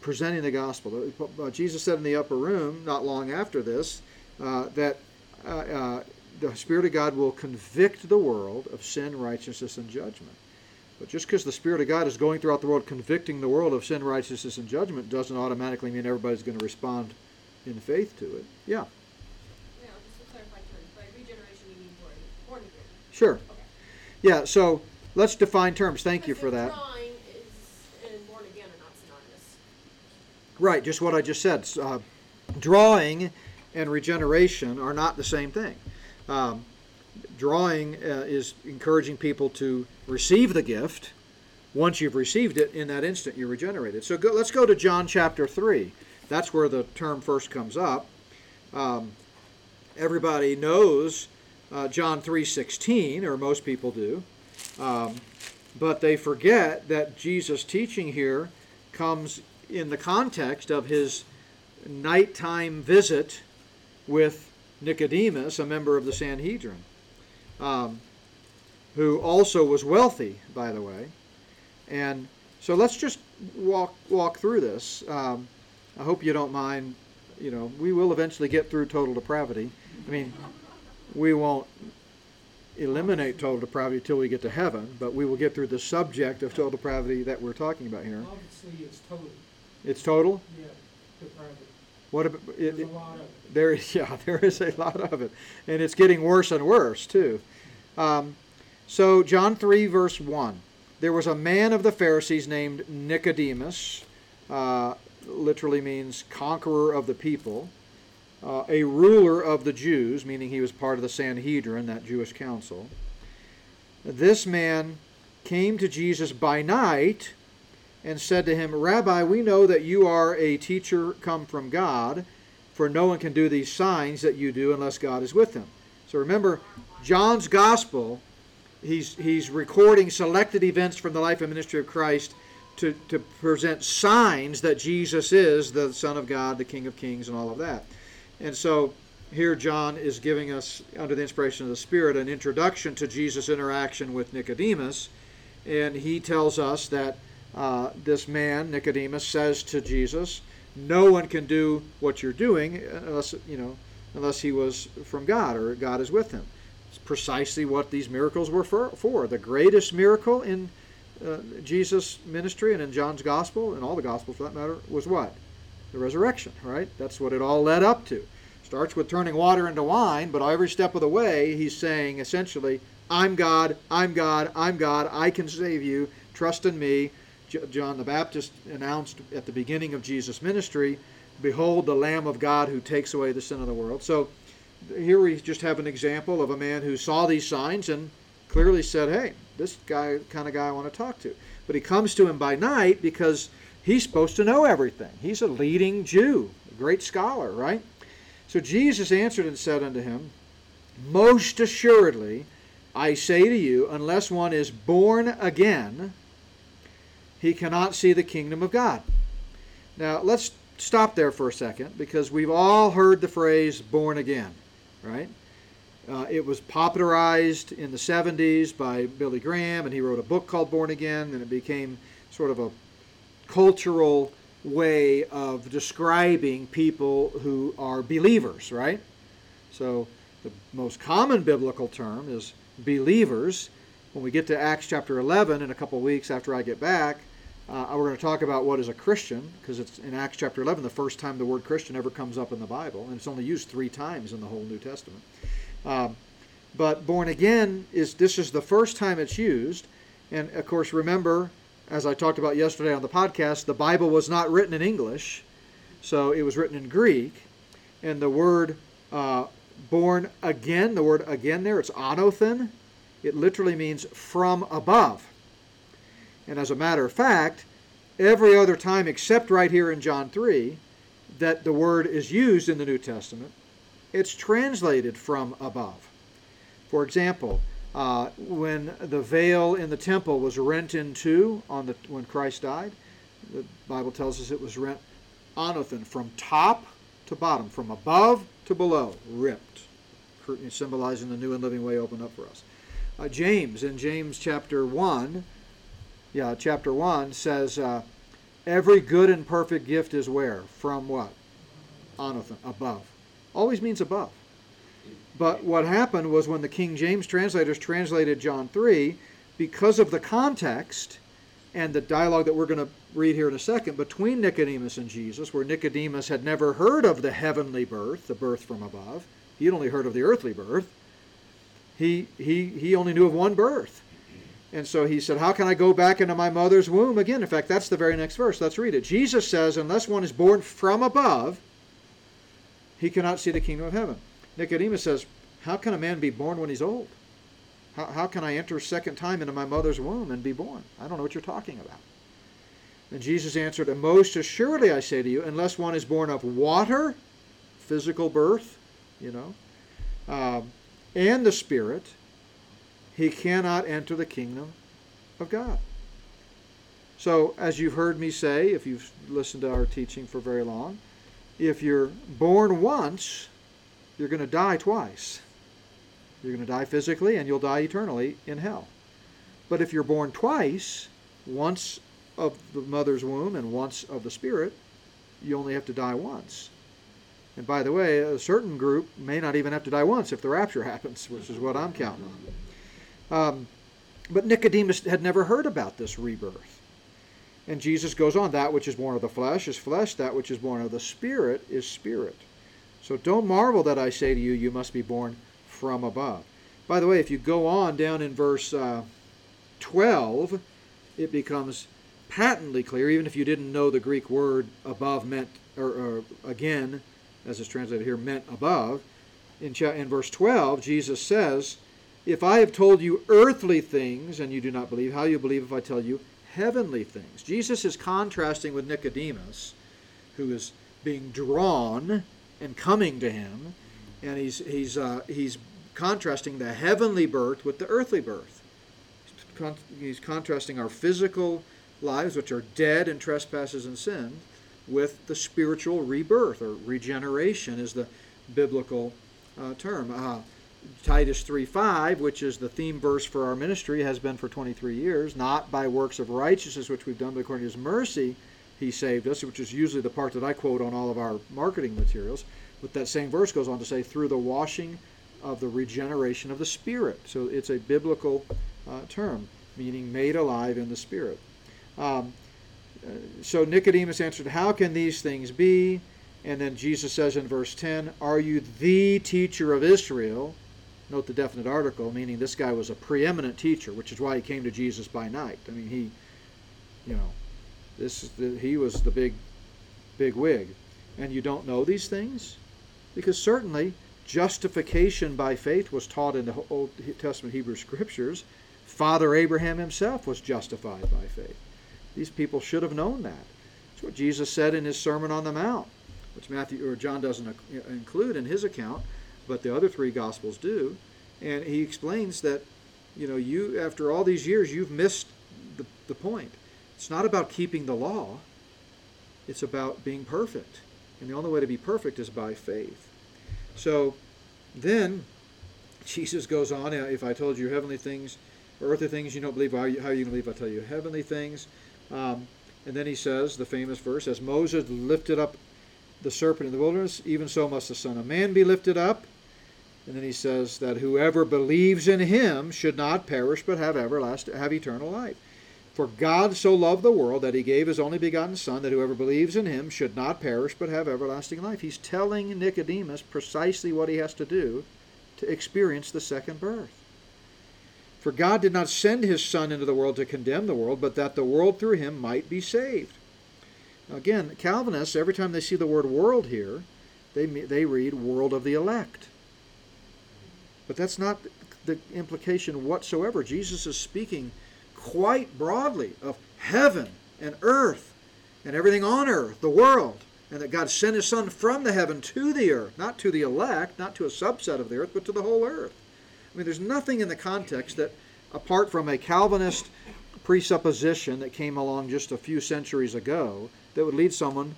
presenting the gospel. Jesus said in the upper room, not long after this, uh, that uh, uh, the Spirit of God will convict the world of sin, righteousness, and judgment. But just because the Spirit of God is going throughout the world convicting the world of sin, righteousness, and judgment doesn't automatically mean everybody's going to respond in faith to it. Yeah. Yeah, just to clarify by regeneration you mean born, born again. Sure. Okay. Yeah, so let's define terms. Thank you for that. Drawing is and born again are not synonymous. Right, just what I just said. Uh, drawing and regeneration are not the same thing. Um, drawing uh, is encouraging people to receive the gift. Once you've received it, in that instant you're regenerated. So go, let's go to John chapter 3. That's where the term first comes up. Um, everybody knows uh, John 3:16, or most people do, um, but they forget that Jesus' teaching here comes in the context of his nighttime visit with Nicodemus, a member of the Sanhedrin, um, who also was wealthy, by the way. And so let's just walk walk through this. Um, I hope you don't mind. You know, we will eventually get through total depravity. I mean, we won't eliminate total depravity until we get to heaven, but we will get through the subject of total depravity that we're talking about here. Obviously, it's total, It's total. yeah, depravity. What about it, There's a lot of it. there is yeah there is a lot of it and it's getting worse and worse too um, so john 3 verse 1 there was a man of the pharisees named nicodemus uh, literally means conqueror of the people uh, a ruler of the jews meaning he was part of the sanhedrin that jewish council this man came to jesus by night and said to him rabbi we know that you are a teacher come from god for no one can do these signs that you do unless God is with them. So remember, John's gospel, he's, he's recording selected events from the life and ministry of Christ to, to present signs that Jesus is the Son of God, the King of Kings, and all of that. And so here John is giving us, under the inspiration of the Spirit, an introduction to Jesus' interaction with Nicodemus. And he tells us that uh, this man, Nicodemus, says to Jesus, no one can do what you're doing unless you know unless he was from God or God is with him. It's precisely what these miracles were for. for. The greatest miracle in uh, Jesus' ministry and in John's gospel and all the gospels for that matter was what? The resurrection, right? That's what it all led up to. Starts with turning water into wine, but every step of the way he's saying essentially, I'm God, I'm God, I'm God, I can save you, trust in me. John the Baptist announced at the beginning of Jesus' ministry, Behold the Lamb of God who takes away the sin of the world. So here we just have an example of a man who saw these signs and clearly said, hey, this guy, kind of guy I want to talk to. But he comes to him by night because he's supposed to know everything. He's a leading Jew, a great scholar, right? So Jesus answered and said unto him, Most assuredly, I say to you, unless one is born again, he cannot see the kingdom of God. Now, let's stop there for a second because we've all heard the phrase born again, right? Uh, it was popularized in the 70s by Billy Graham, and he wrote a book called Born Again, and it became sort of a cultural way of describing people who are believers, right? So the most common biblical term is believers. When we get to Acts chapter 11 in a couple weeks after I get back, uh, we're going to talk about what is a Christian, because it's in Acts chapter 11 the first time the word Christian ever comes up in the Bible, and it's only used three times in the whole New Testament. Um, but born again is this is the first time it's used, and of course remember, as I talked about yesterday on the podcast, the Bible was not written in English, so it was written in Greek, and the word uh, born again, the word again there, it's anothen. It literally means from above. And as a matter of fact, every other time except right here in John 3 that the word is used in the New Testament, it's translated from above. For example, uh, when the veil in the temple was rent in two on the, when Christ died, the Bible tells us it was rent anothen from top to bottom, from above to below, ripped, symbolizing the new and living way opened up for us. Uh, James, in James chapter 1, yeah, chapter 1 says, uh, Every good and perfect gift is where? From what? Anothen, above. Always means above. But what happened was when the King James translators translated John 3, because of the context and the dialogue that we're going to read here in a second between Nicodemus and Jesus, where Nicodemus had never heard of the heavenly birth, the birth from above, he had only heard of the earthly birth. He, he, he only knew of one birth. And so he said, How can I go back into my mother's womb again? In fact, that's the very next verse. Let's read it. Jesus says, Unless one is born from above, he cannot see the kingdom of heaven. Nicodemus says, How can a man be born when he's old? How, how can I enter a second time into my mother's womb and be born? I don't know what you're talking about. And Jesus answered, And most assuredly I say to you, unless one is born of water, physical birth, you know, um, and the Spirit, he cannot enter the kingdom of God. So, as you've heard me say, if you've listened to our teaching for very long, if you're born once, you're going to die twice. You're going to die physically and you'll die eternally in hell. But if you're born twice, once of the mother's womb and once of the spirit, you only have to die once. And by the way, a certain group may not even have to die once if the rapture happens, which is what I'm counting on. Um, but Nicodemus had never heard about this rebirth. And Jesus goes on, that which is born of the flesh is flesh, that which is born of the spirit is spirit. So don't marvel that I say to you, you must be born from above. By the way, if you go on down in verse uh, 12, it becomes patently clear, even if you didn't know the Greek word above meant, or, or again, as it's translated here, meant above. In, in verse 12, Jesus says, If I have told you earthly things and you do not believe, how you believe if I tell you heavenly things? Jesus is contrasting with Nicodemus, who is being drawn and coming to him, and he's, he's, uh, he's contrasting the heavenly birth with the earthly birth. He's contrasting our physical lives, which are dead in trespasses and sins, with the spiritual rebirth or regeneration is the biblical uh, term. Uh, Titus 3:5, which is the theme verse for our ministry, has been for 23 years. Not by works of righteousness which we've done, but according to His mercy, He saved us, which is usually the part that I quote on all of our marketing materials. But that same verse goes on to say, through the washing of the regeneration of the Spirit. So it's a biblical uh, term, meaning made alive in the Spirit. Um, so Nicodemus answered, How can these things be? And then Jesus says in verse 10, Are you the teacher of Israel? Note the definite article, meaning this guy was a preeminent teacher, which is why he came to Jesus by night. I mean, he, you know, this he was the big, big wig. And you don't know these things? Because certainly justification by faith was taught in the Old Testament Hebrew Scriptures. Father Abraham himself was justified by faith. These people should have known that. That's what Jesus said in his Sermon on the Mount, which Matthew or John doesn't include in his account, but the other three Gospels do. And he explains that, you know, you after all these years, you've missed the, the point. It's not about keeping the law. It's about being perfect. And the only way to be perfect is by faith. So then Jesus goes on, if I told you heavenly things, earthly things you don't believe, how are you, you going to believe I tell you heavenly things? Um, and then he says, the famous verse, as Moses lifted up the serpent in the wilderness, even so must the Son of Man be lifted up. And then he says that whoever believes in him should not perish but have everlasting have eternal life. For God so loved the world that he gave his only begotten Son, that whoever believes in him should not perish but have everlasting life. He's telling Nicodemus precisely what he has to do to experience the second birth. For God did not send his Son into the world to condemn the world, but that the world through him might be saved. Now again, Calvinists, every time they see the word world here, they, they read world of the elect. But that's not the implication whatsoever. Jesus is speaking quite broadly of heaven and earth and everything on earth, the world, and that God sent his Son from the heaven to the earth, not to the elect, not to a subset of the earth, but to the whole earth. I mean, there's nothing in the context that, apart from a Calvinist presupposition that came along just a few centuries ago, that would lead someone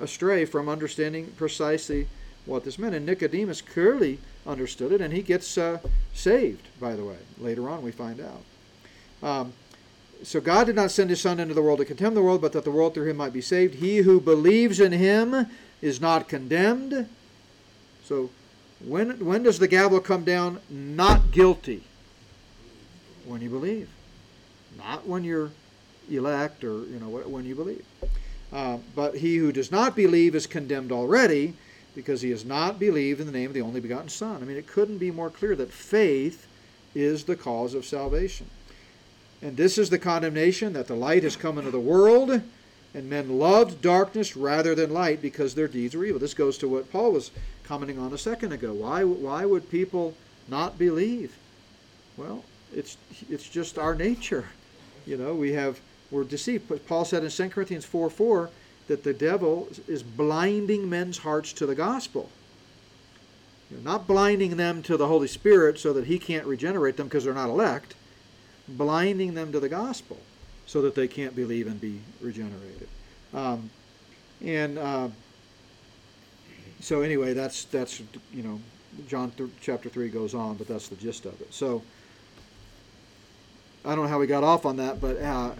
astray from understanding precisely what this meant. And Nicodemus clearly understood it, and he gets uh, saved, by the way. Later on, we find out. Um, so God did not send his Son into the world to condemn the world, but that the world through him might be saved. He who believes in him is not condemned. So when, when does the gavel come down? Not guilty. When you believe. Not when you're elect or, you know, when you believe. Uh, but he who does not believe is condemned already because he has not believed in the name of the only begotten Son. I mean, it couldn't be more clear that faith is the cause of salvation. And this is the condemnation that the light has come into the world, and men loved darkness rather than light because their deeds were evil. This goes to what Paul was commenting on a second ago. Why, why would people not believe? Well, it's, it's just our nature. You know, we have, we're deceived. But Paul said in 2 Corinthians 4 4 that the devil is blinding men's hearts to the gospel. You know, not blinding them to the Holy Spirit so that he can't regenerate them because they're not elect blinding them to the gospel so that they can't believe and be regenerated. Um, and uh, so anyway, that's that's you know John th- chapter three goes on, but that's the gist of it. So I don't know how we got off on that, but uh,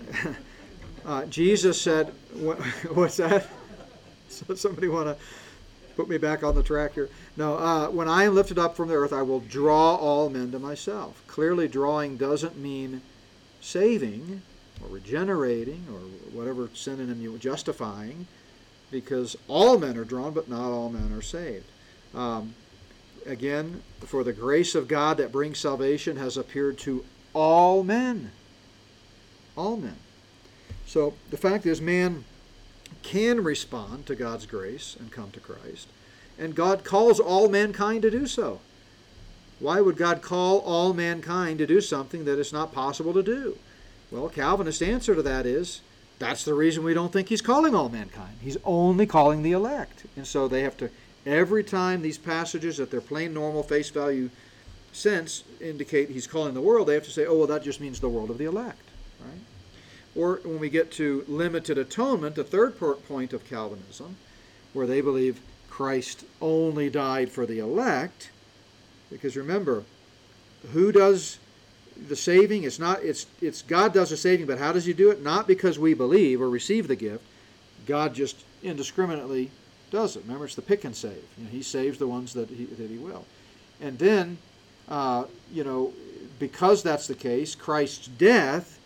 uh, Jesus said, what, "What's that?" So somebody want to put me back on the track here. No, uh, when I am lifted up from the earth, I will draw all men to myself. Clearly, drawing doesn't mean saving or regenerating or whatever synonym you justifying, because all men are drawn, but not all men are saved. Um, again, for the grace of God that brings salvation has appeared to all men. All men. So the fact is, man can respond to God's grace and come to Christ. And God calls all mankind to do so. Why would God call all mankind to do something that is not possible to do? Well, Calvinist answer to that is that's the reason we don't think he's calling all mankind. He's only calling the elect. And so they have to, every time these passages at their plain normal face value sense indicate he's calling the world, they have to say, oh, well, that just means the world of the elect. Right? Or when we get to limited atonement, the third point of Calvinism, where they believe Christ only died for the elect, because remember, who does the saving? It's not it's it's God does the saving, but how does he do it? Not because we believe or receive the gift. God just indiscriminately does it. Remember, it's the pick and save. You know, he saves the ones that he that he will. And then, uh, you know, because that's the case, Christ's death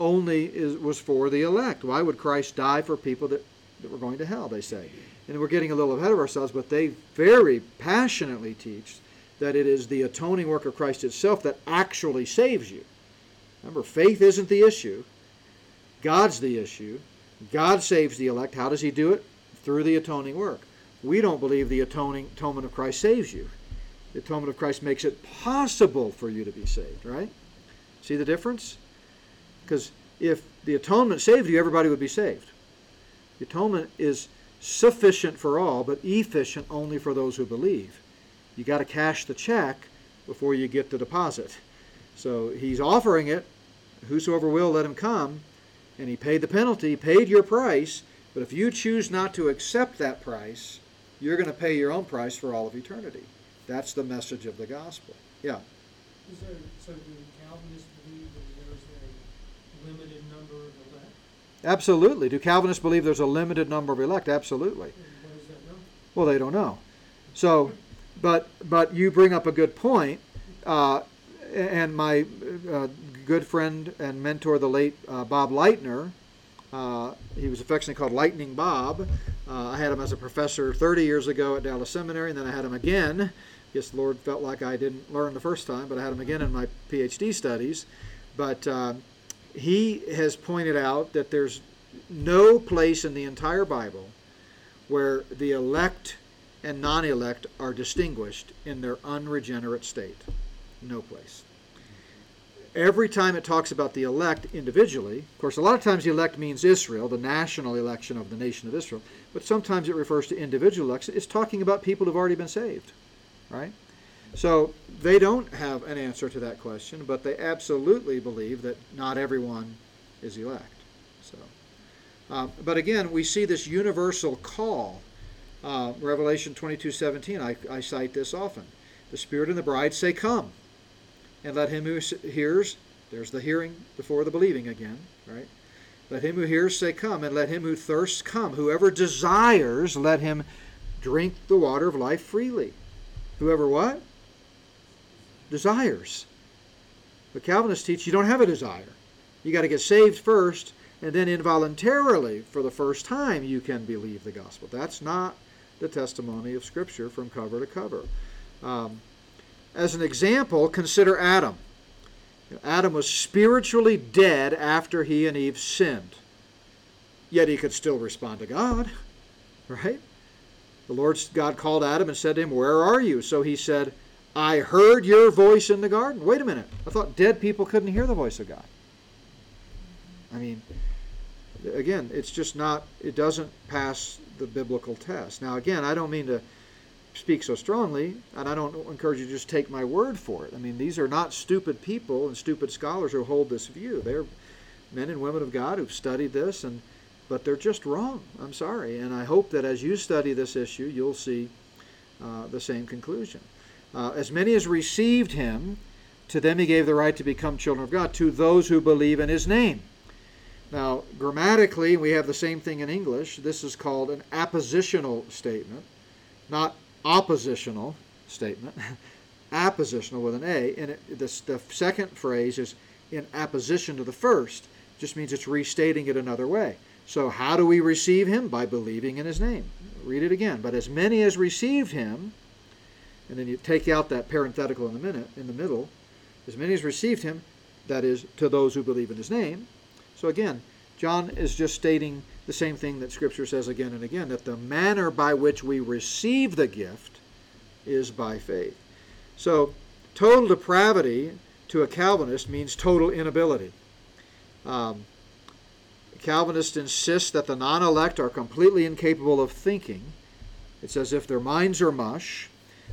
only is, was for the elect. Why would Christ die for people that, that were going to hell, they say? And we're getting a little ahead of ourselves, but they very passionately teach that it is the atoning work of Christ itself that actually saves you. Remember, faith isn't the issue, God's the issue. God saves the elect. How does He do it? Through the atoning work. We don't believe the atoning atonement of Christ saves you. The atonement of Christ makes it possible for you to be saved, right? See the difference? Because if the atonement saved you, everybody would be saved. The atonement is sufficient for all, but efficient only for those who believe. You got to cash the check before you get the deposit. So he's offering it. Whosoever will, let him come. And he paid the penalty, paid your price. But if you choose not to accept that price, you're going to pay your own price for all of eternity. That's the message of the gospel. Yeah. There, Calvinists believe that there's a limited number of elect? Absolutely. Do Calvinists believe there's a limited number of elect? Absolutely. Well, they don't know. So, but but you bring up a good point, uh, and my uh, good friend and mentor, the late uh, Bob Lightner, uh, he was affectionately called Lightning Bob. Uh, I had him as a professor 30 years ago at Dallas Seminary, and then I had him again. Guess the Lord felt like I didn't learn the first time, but I had him again in my PhD studies. But uh, he has pointed out that there's no place in the entire Bible where the elect and non elect are distinguished in their unregenerate state. No place. Every time it talks about the elect individually, of course, a lot of times the elect means Israel, the national election of the nation of Israel, but sometimes it refers to individual election. It's talking about people who've already been saved, right? So they don't have an answer to that question, but they absolutely believe that not everyone is elect. So, uh, but again, we see this universal call. Uh, Revelation 22:17. I, I cite this often. The Spirit and the bride say, "Come," and let him who hears. There's the hearing before the believing again, right? Let him who hears say, "Come," and let him who thirsts come. Whoever desires, let him drink the water of life freely. Whoever what? Desires. But Calvinists teach you don't have a desire. You got to get saved first, and then involuntarily, for the first time, you can believe the gospel. That's not the testimony of Scripture from cover to cover. Um, as an example, consider Adam. Adam was spiritually dead after he and Eve sinned, yet he could still respond to God, right? The Lord God called Adam and said to him, Where are you? So he said, I heard your voice in the garden. Wait a minute. I thought dead people couldn't hear the voice of God. I mean, again, it's just not, it doesn't pass the biblical test. Now, again, I don't mean to speak so strongly, and I don't encourage you to just take my word for it. I mean, these are not stupid people and stupid scholars who hold this view. They're men and women of God who've studied this, and but they're just wrong. I'm sorry, and I hope that as you study this issue, you'll see uh, the same conclusion. Uh, as many as received him, to them he gave the right to become children of God, to those who believe in his name. Now, grammatically, we have the same thing in English. This is called an appositional statement, not oppositional statement. appositional with an A. And it, the second phrase is in apposition to the first. Just means it's restating it another way. So, how do we receive him? By believing in his name. Read it again. But as many as received him, and then you take out that parenthetical in the minute in the middle, as many as received him, that is to those who believe in his name. So again, John is just stating the same thing that Scripture says again and again that the manner by which we receive the gift is by faith. So, total depravity to a Calvinist means total inability. Um, Calvinists insist that the non elect are completely incapable of thinking. It's as if their minds are mush,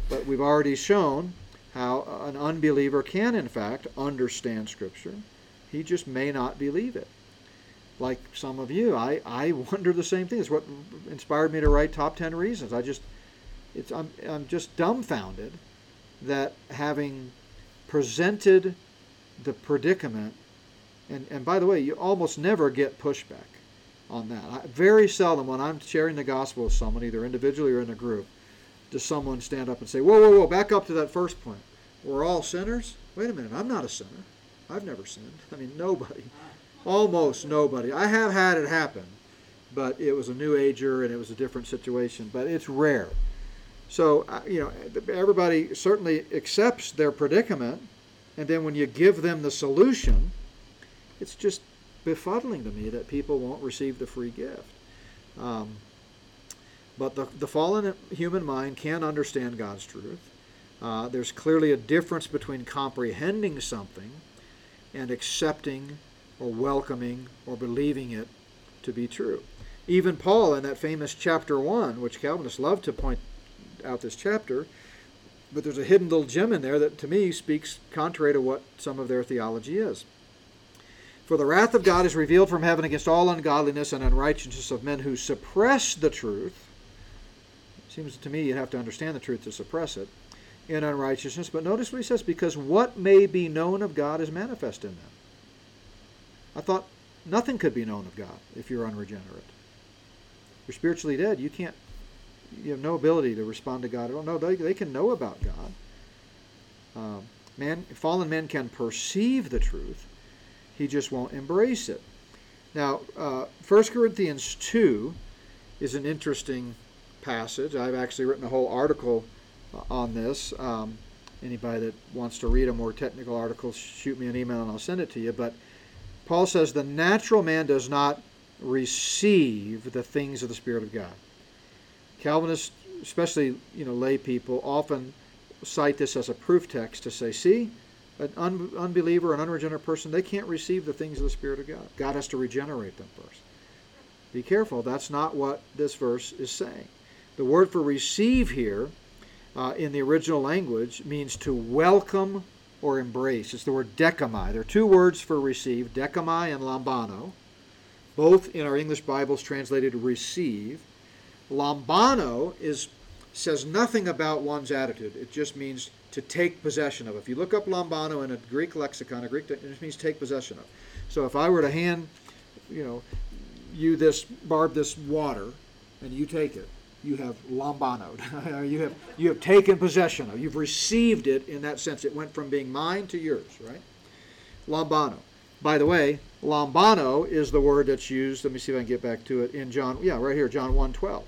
but we've already shown how an unbeliever can, in fact, understand Scripture. He just may not believe it like some of you. I, I wonder the same thing. It's what inspired me to write top ten reasons. I just it's I'm I'm just dumbfounded that having presented the predicament and, and by the way, you almost never get pushback on that. I, very seldom when I'm sharing the gospel with someone, either individually or in a group, does someone stand up and say, Whoa, whoa, whoa, back up to that first point. We're all sinners? Wait a minute, I'm not a sinner. I've never sinned. I mean nobody. Almost nobody. I have had it happen, but it was a new ager and it was a different situation. But it's rare. So uh, you know, everybody certainly accepts their predicament, and then when you give them the solution, it's just befuddling to me that people won't receive the free gift. Um, but the, the fallen human mind can understand God's truth. Uh, there's clearly a difference between comprehending something and accepting or welcoming or believing it to be true. Even Paul, in that famous chapter 1, which Calvinists love to point out this chapter, but there's a hidden little gem in there that to me speaks contrary to what some of their theology is. For the wrath of God is revealed from heaven against all ungodliness and unrighteousness of men who suppress the truth. Seems to me you have to understand the truth to suppress it in unrighteousness. But notice what he says because what may be known of God is manifest in them. I thought nothing could be known of God if you're unregenerate. You're spiritually dead. You can't, you have no ability to respond to God at all. No, they, they can know about God. Um, man, fallen men can perceive the truth, he just won't embrace it. Now, uh, 1 Corinthians 2 is an interesting passage. I've actually written a whole article uh, on this. Um, anybody that wants to read a more technical article, shoot me an email and I'll send it to you. But Paul says the natural man does not receive the things of the Spirit of God. Calvinists, especially you know lay people, often cite this as a proof text to say, see, an un- unbeliever, an unregenerate person, they can't receive the things of the Spirit of God. God has to regenerate them first. Be careful, that's not what this verse is saying. The word for receive here uh, in the original language means to welcome or embrace. It's the word dechomai. There are two words for receive, dechomai and lambano. Both in our English Bibles translated receive. Lambano is says nothing about one's attitude. It just means to take possession of. If you look up lambano in a Greek lexicon, a Greek it just means take possession of. So if I were to hand, you know, you this barb this water, and you take it, you have lambanoed. you have you have taken possession of. You've received it in that sense. It went from being mine to yours, right? Lambano. By the way, lambano is the word that's used. Let me see if I can get back to it in John. Yeah, right here, John 1:12.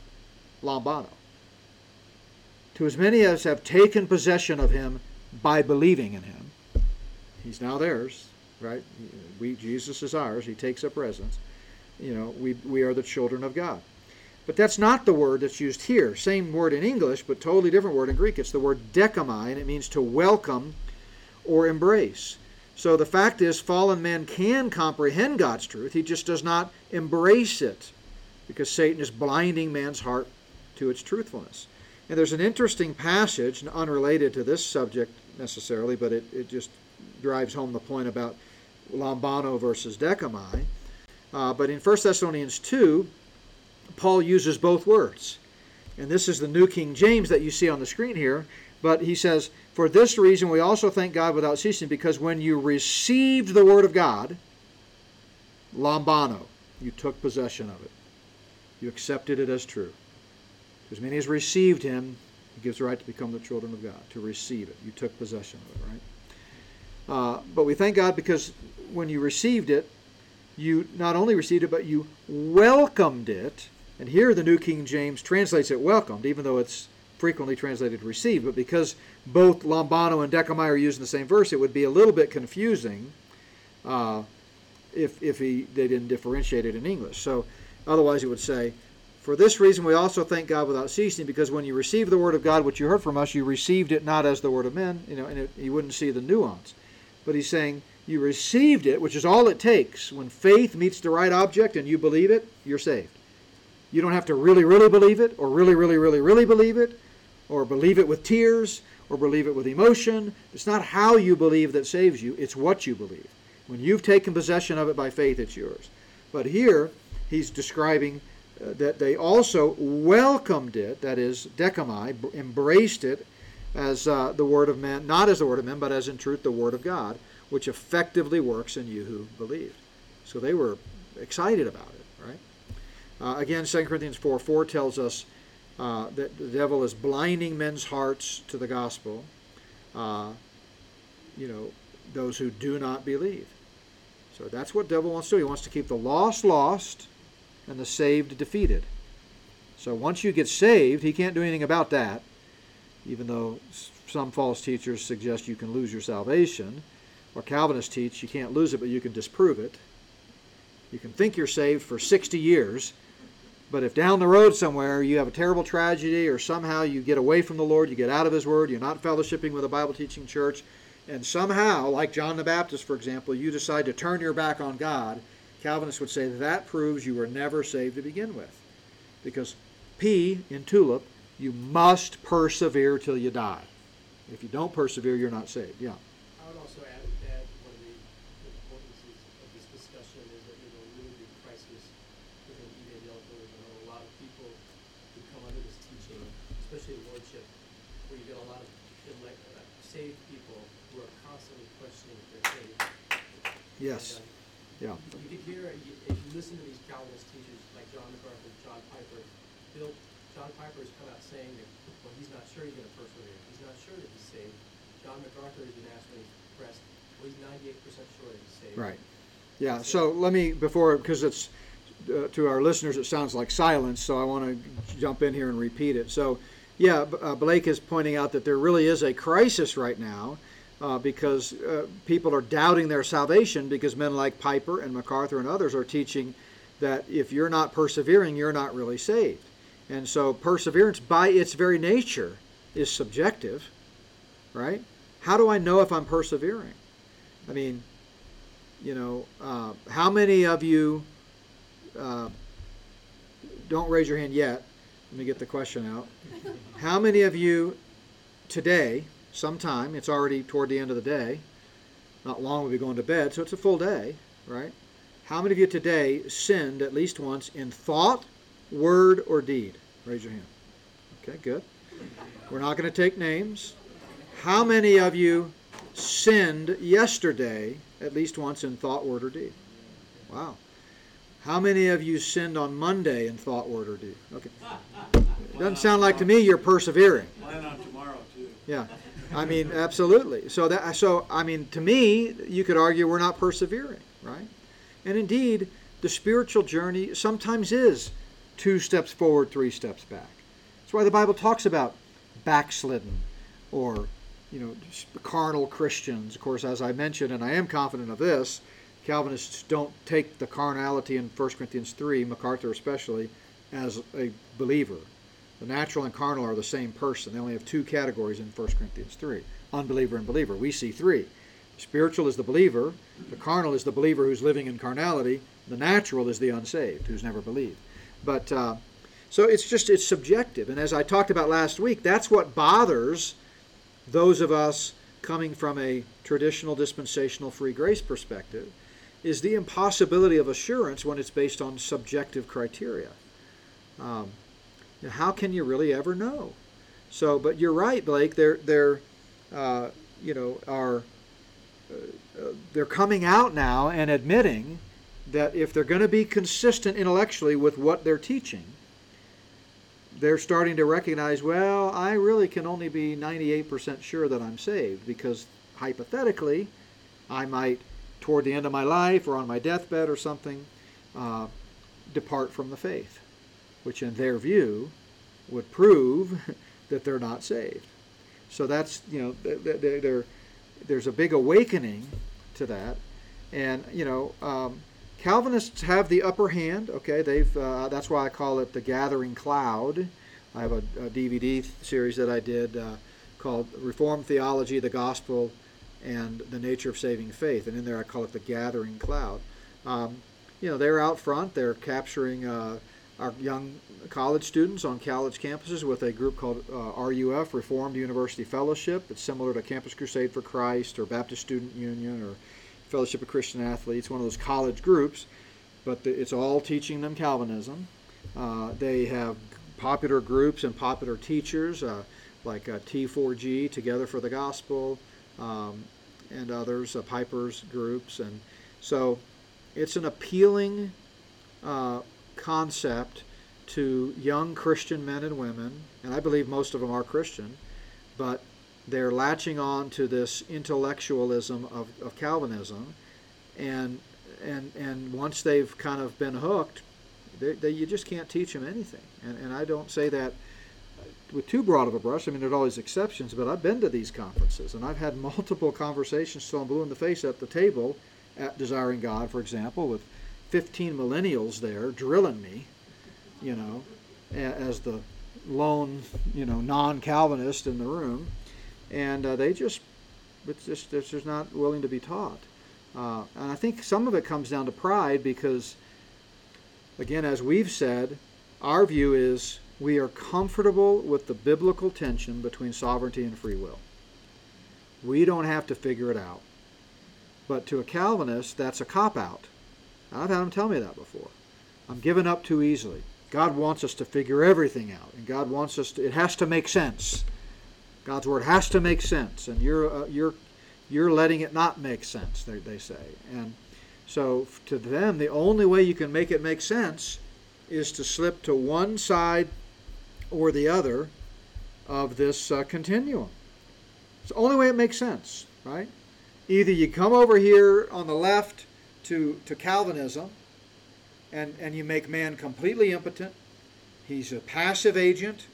Lambano. To as many as have taken possession of him by believing in him, he's now theirs, right? We Jesus is ours. He takes up residence. You know, we we are the children of God. But that's not the word that's used here. Same word in English, but totally different word in Greek. It's the word dechomai, and it means to welcome or embrace. So the fact is, fallen man can comprehend God's truth. He just does not embrace it because Satan is blinding man's heart to its truthfulness. And there's an interesting passage, unrelated to this subject necessarily, but it, it just drives home the point about lambano versus dechomai. Uh, but in 1 Thessalonians 2, Paul uses both words. And this is the New King James that you see on the screen here. But he says, For this reason we also thank God without ceasing, because when you received the word of God, lambano, you took possession of it. You accepted it as true. As many as received him, he gives the right to become the children of God, to receive it. You took possession of it, right? Uh, but we thank God because when you received it, you not only received it, but you welcomed it. And here the New King James translates it welcomed, even though it's frequently translated received. But because both lambano and dechomai are used in the same verse, it would be a little bit confusing uh, if, if he, they didn't differentiate it in English. So otherwise it would say, For this reason we also thank God without ceasing, because when you received the word of God, which you heard from us, you received it not as the word of men, you know, and it, you wouldn't see the nuance. But he's saying, you received it, which is all it takes. When faith meets the right object and you believe it, you're saved. You don't have to really, really believe it, or really, really, really, really believe it, or believe it with tears, or believe it with emotion. It's not how you believe that saves you, it's what you believe. When you've taken possession of it by faith, it's yours. But here, he's describing uh, that they also welcomed it, that is, dechomai, embraced it as uh, the word of men, not as the word of men, but as in truth the word of God which effectively works in you who believe. So they were excited about it? Uh, again, 2 Corinthians 4 4 tells us uh, that the devil is blinding men's hearts to the gospel, uh, you know, those who do not believe. So that's what devil wants to do. He wants to keep the lost lost and the saved defeated. So once you get saved, he can't do anything about that, even though some false teachers suggest you can lose your salvation or Calvinists teach, you can't lose it, but you can disprove it. You can think you're saved for 60 years, But if down the road somewhere you have a terrible tragedy or somehow you get away from the Lord, you get out of His Word, you're not fellowshipping with a Bible teaching church, and somehow, like John the Baptist, for example, you decide to turn your back on God, Calvinists would say that proves you were never saved to begin with. Because P in tulip, you must persevere till you die. If you don't persevere, you're not saved. Yeah. I would also add that one of the importances of this discussion is that there's a really big crisis within evangelicalism. I know a lot of people who come under this teaching, especially lordship, where you get a lot of elect, uh, saved people who are constantly questioning if they're saved. Yes. Yeah. You could hear, you- if you listen to these Calvinist teachers like John MacArthur, John Piper, Bill, John Piper has come out saying that, well, he's not sure he's gonna persevere, he's not sure that he's saved. John MacArthur has been asked when he's pressed, well, he's ninety-eight percent sure that he's saved. Right. Yeah. So let me before because it's uh, to our listeners it sounds like silence, so I want to jump in here and repeat it. So, yeah, B- uh, Blake is pointing out that there really is a crisis right now. Uh, because uh, people are doubting their salvation because men like Piper and MacArthur and others are teaching that if you're not persevering, you're not really saved. And so perseverance, by its very nature, is subjective, right? How do I know if I'm persevering? I mean, you know, uh, how many of you uh, don't raise your hand yet? Let me get the question out. How many of you today, sometime, it's already toward the end of the day, not long we'll be going to bed, so it's a full day, right? How many of you today sinned at least once in thought, word, or deed? Raise your hand. Okay, good. We're not going to take names. How many of you sinned yesterday at least once in thought, word, or deed? Wow. How many of you sinned on Monday in thought, word, or deed? Okay. Doesn't sound like to me you're persevering. Plan on tomorrow too. Yeah. I mean, absolutely. So that so I mean, to me, you could argue we're not persevering, right? And indeed, the spiritual journey sometimes is two steps forward, three steps back. That's why the Bible talks about backslidden or you know carnal Christians. Of course, as I mentioned, and I am confident of this, Calvinists don't take the carnality in 1 Corinthians 3, MacArthur especially, as a believer. The natural and carnal are the same person. They only have two categories in 1 Corinthians 3 unbeliever and believer. We see three. Spiritual is the believer, the carnal is the believer who's living in carnality, the natural is the unsaved who's never believed. But uh, so it's just it's subjective. And as I talked about last week, that's what bothers those of us coming from a traditional dispensational free grace perspective is the impossibility of assurance when it's based on subjective criteria. Um, you know, how can you really ever know? So, but you're right, Blake. They're they're uh, you know are uh, uh, they're coming out now and admitting that if they're going to be consistent intellectually with what they're teaching, they're starting to recognize, well, I really can only be 98% sure that I'm saved because hypothetically, I might, toward the end of my life or on my deathbed or something, uh, depart from the faith, which in their view would prove that they're not saved. So that's, you know, th- th- there, there's a big awakening to that. And, you know, um, Calvinists have the upper hand. Okay, they've. Uh, that's why I call it the Gathering Cloud. I have a, a DVD series that I did uh, called Reformed Theology, the Gospel, and the Nature of Saving Faith, and in there I call it the Gathering Cloud. Um, you know, they're out front. They're capturing uh, our young college students on college campuses with a group called uh, RUF, Reformed University Fellowship. It's similar to Campus Crusade for Christ or Baptist Student Union or Fellowship of Christian Athletes, one of those college groups, but the, it's all teaching them Calvinism. Uh, they have popular groups and popular teachers uh, like uh, T4G, Together for the Gospel, um, and others, uh, Piper's groups. And so it's an appealing uh, concept to young Christian men and women, and I believe most of them are Christian, but they're latching on to this intellectualism of, of Calvinism, and and and once they've kind of been hooked, they, they, you just can't teach them anything. And and I don't say that with too broad of a brush. I mean, there's always exceptions, but I've been to these conferences and I've had multiple conversations till I'm blue in the face at the table at Desiring God, for example, with 15 millennials there drilling me you know, as the lone, you know, non-Calvinist in the room, and uh, they just, it's just, they're just not willing to be taught. Uh, and I think some of it comes down to pride because, again, as we've said, our view is we are comfortable with the biblical tension between sovereignty and free will. We don't have to figure it out. But to a Calvinist, that's a cop out. I've had them tell me that before. I'm giving up too easily. God wants us to figure everything out, and God wants us to. It has to make sense. God's word has to make sense, and you're uh, you're you're letting it not make sense. They, they say, and so to them, the only way you can make it make sense is to slip to one side or the other of this uh, continuum. It's the only way it makes sense, right? Either you come over here on the left to, to Calvinism and, and you make man completely impotent. He's a passive agent.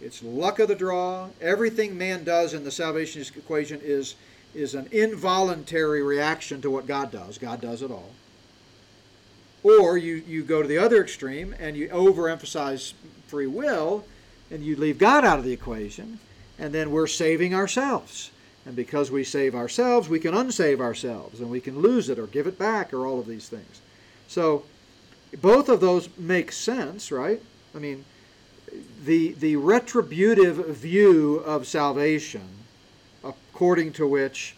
It's luck of the draw. Everything man does in the salvationist equation is, is an involuntary reaction to what God does. God does it all. Or you, you go to the other extreme and you overemphasize free will and you leave God out of the equation, and then we're saving ourselves. And because we save ourselves, we can unsave ourselves and we can lose it or give it back or all of these things. So both of those make sense, right? I mean, the the retributive view of salvation, according to which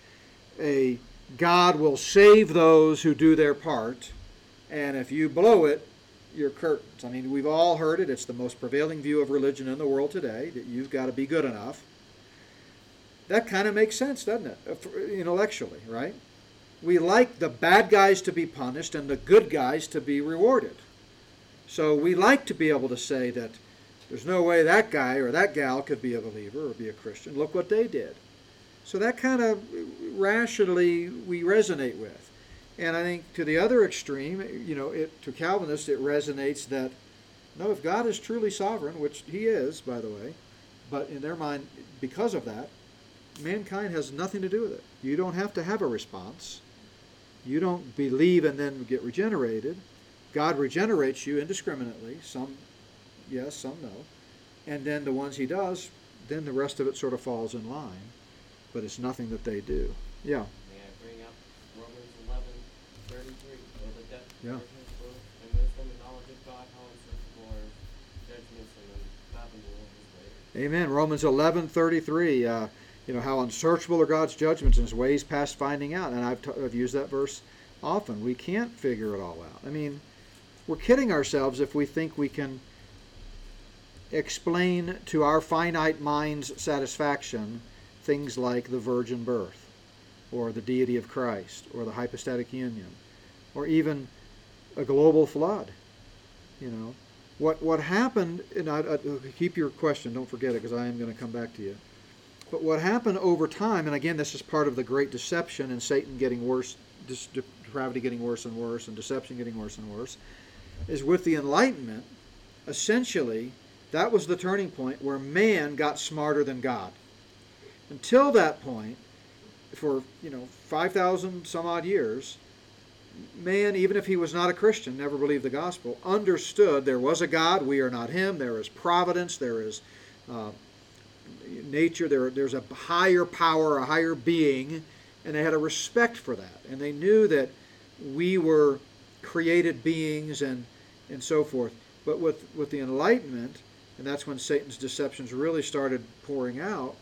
a God will save those who do their part, and if you blow it, you're curtains. I mean, we've all heard it. It's the most prevailing view of religion in the world today that you've got to be good enough. That kind of makes sense, doesn't it? Uh, intellectually, right? We like the bad guys to be punished and the good guys to be rewarded. So we like to be able to say that there's no way that guy or that gal could be a believer or be a Christian. Look what they did. So that kind of rationally we resonate with. And I think to the other extreme, you know, it, to Calvinists, it resonates that no, if God is truly sovereign, which He is, by the way, but in their mind, because of that, mankind has nothing to do with it. You don't have to have a response. You don't believe and then get regenerated. God regenerates you indiscriminately. Some yes, some no. And then the ones He does, then the rest of it sort of falls in line. But it's nothing that they do. Yeah. May I bring up Romans eleven thirty-three, or the depth Yeah. and wisdom and knowledge of God, how unsearchable are his judgments and unfathomable his ways. Amen. Romans eleven thirty three. Uh, you know how unsearchable are God's judgments and His ways past finding out. And I've, t- I've used that verse often. We can't figure it all out. I mean, we're kidding ourselves if we think we can explain to our finite mind's satisfaction things like the virgin birth, or the deity of Christ, or the hypostatic union, or even a global flood. You know, what what happened? And I, I, keep your question. Don't forget it, because I am going to come back to you. But what happened over time, and again, this is part of the great deception and Satan getting worse, depravity getting worse and worse, and deception getting worse and worse, is with the Enlightenment. Essentially, that was the turning point where man got smarter than God. Until that point, for you know five thousand some odd years, man, even if he was not a Christian, never believed the gospel, understood there was a God. We are not Him. There is providence. There is uh, nature. There, there's a higher power, a higher being, and they had a respect for that. And they knew that we were created beings and and so forth. But with with the Enlightenment, and that's when Satan's deceptions really started pouring out.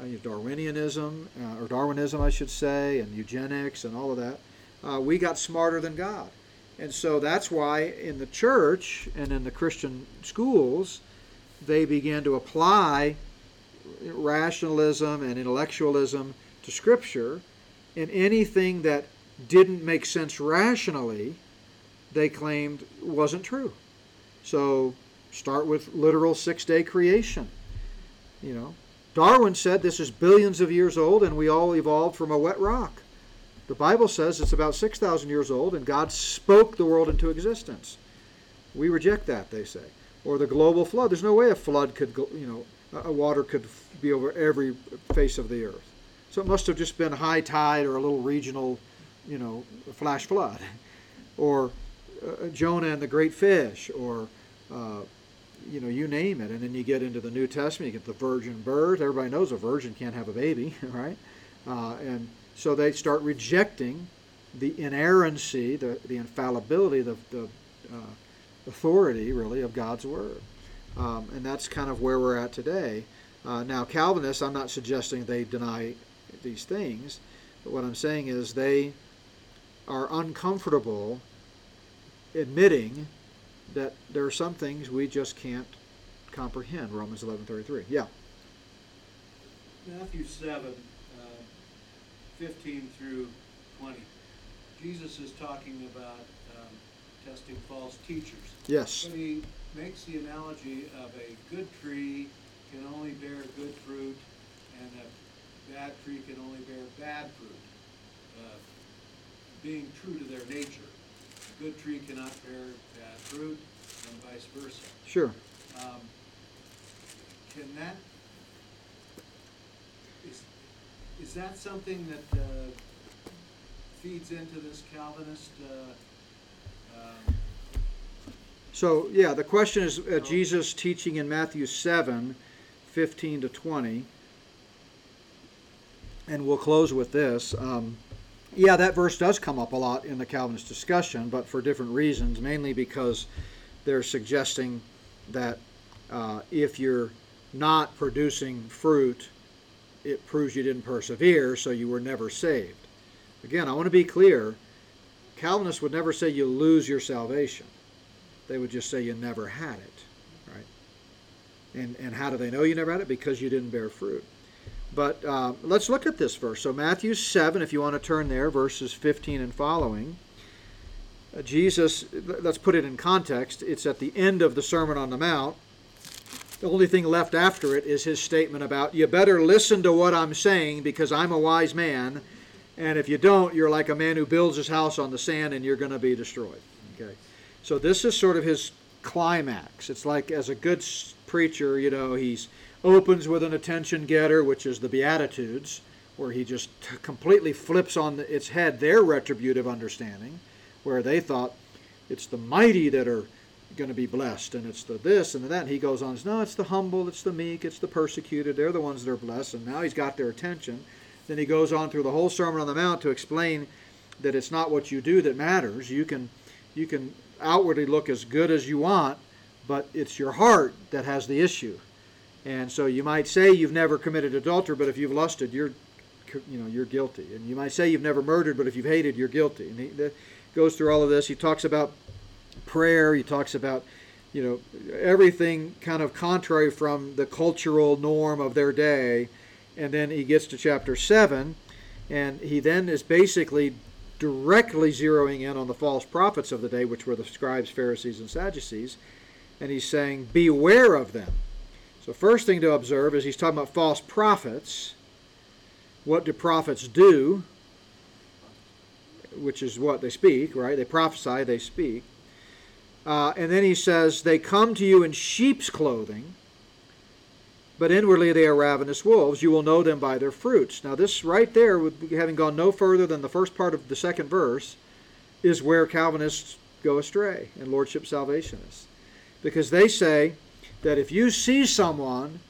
Uh, Darwinianism, uh, or Darwinism, I should say, and eugenics, and all of that. Uh, we got smarter than God, and so that's why in the church and in the Christian schools, they began to apply rationalism and intellectualism to Scripture, and anything that didn't make sense rationally, they claimed wasn't true. So start with literal six-day creation. You know, Darwin said this is billions of years old, and we all evolved from a wet rock. The Bible says it's about 6,000 years old, and God spoke the world into existence. We reject that, they say. Or the global flood. There's no way a flood could, you know, a water could be over every face of the earth. So it must have just been high tide or a little regional, you know, flash flood. Or uh, Jonah and the great fish, or uh, you know, you name it. And then you get into the New Testament, you get the virgin birth. Everybody knows a virgin can't have a baby, right? Uh, and so they start rejecting the inerrancy, the, the infallibility, the, the uh, authority, really, of God's Word. Um, and that's kind of where we're at today. Uh, now, Calvinists, I'm not suggesting they deny these things, but what I'm saying is they are uncomfortable admitting that there are some things we just can't comprehend. Romans 11:33. Yeah. Matthew seven, uh, fifteen through twenty. Jesus is talking about um, testing false teachers. Yes. But he makes the analogy of a good tree can only bear good fruit, and a bad tree can only bear bad fruit, uh, being true to their nature. A good tree cannot bear bad fruit, and vice versa. Sure. Um, Can that, is, is that something that uh, feeds into this Calvinist? uh, um, So, yeah, the question is uh, Jesus teaching in Matthew 7 15 to 20. And we'll close with this. Um, yeah, that verse does come up a lot in the Calvinist discussion, but for different reasons, mainly because they're suggesting that uh, if you're not producing fruit, it proves you didn't persevere, so you were never saved. Again, I want to be clear Calvinists would never say you lose your salvation they would just say you never had it, right? And and how do they know you never had it? Because you didn't bear fruit. But uh, let's look at this verse. So Matthew seven, if you want to turn there, verses fifteen and following. Uh, Jesus, let's put it in context. It's at the end of the Sermon on the Mount. The only thing left after it is his statement about you better listen to what I'm saying because I'm a wise man, and if you don't, you're like a man who builds his house on the sand and you're going to be destroyed. Okay. So this is sort of his climax. It's like as a good preacher, you know, he's opens with an attention getter, which is the Beatitudes, where he just completely flips on its head their retributive understanding, where they thought it's the mighty that are going to be blessed, and it's the this and the that. And he goes on, no, it's the humble, it's the meek, it's the persecuted. They're the ones that are blessed, and now he's got their attention. Then he goes on through the whole Sermon on the Mount to explain that it's not what you do that matters. You can you can outwardly look as good as you want, but it's your heart that has the issue. And so you might say you've never committed adultery, but if you've lusted, you're you know you're guilty. And you might say you've never murdered, but if you've hated, you're guilty. And he goes through all of this. He talks about prayer. He talks about you know everything kind of contrary from the cultural norm of their day. And then he gets to chapter seven, and he then is basically directly zeroing in on the false prophets of the day, which were the scribes, Pharisees, and Sadducees. And he's saying, Beware of them. So, first thing to observe is he's talking about false prophets. What do prophets do? Which is what they speak, right? They prophesy, they speak. Uh, and then he says, They come to you in sheep's clothing, but inwardly they are ravenous wolves. You will know them by their fruits. Now, this right there, having gone no further than the first part of the second verse, is where Calvinists go astray and Lordship Salvationists. Because they say that if you see someone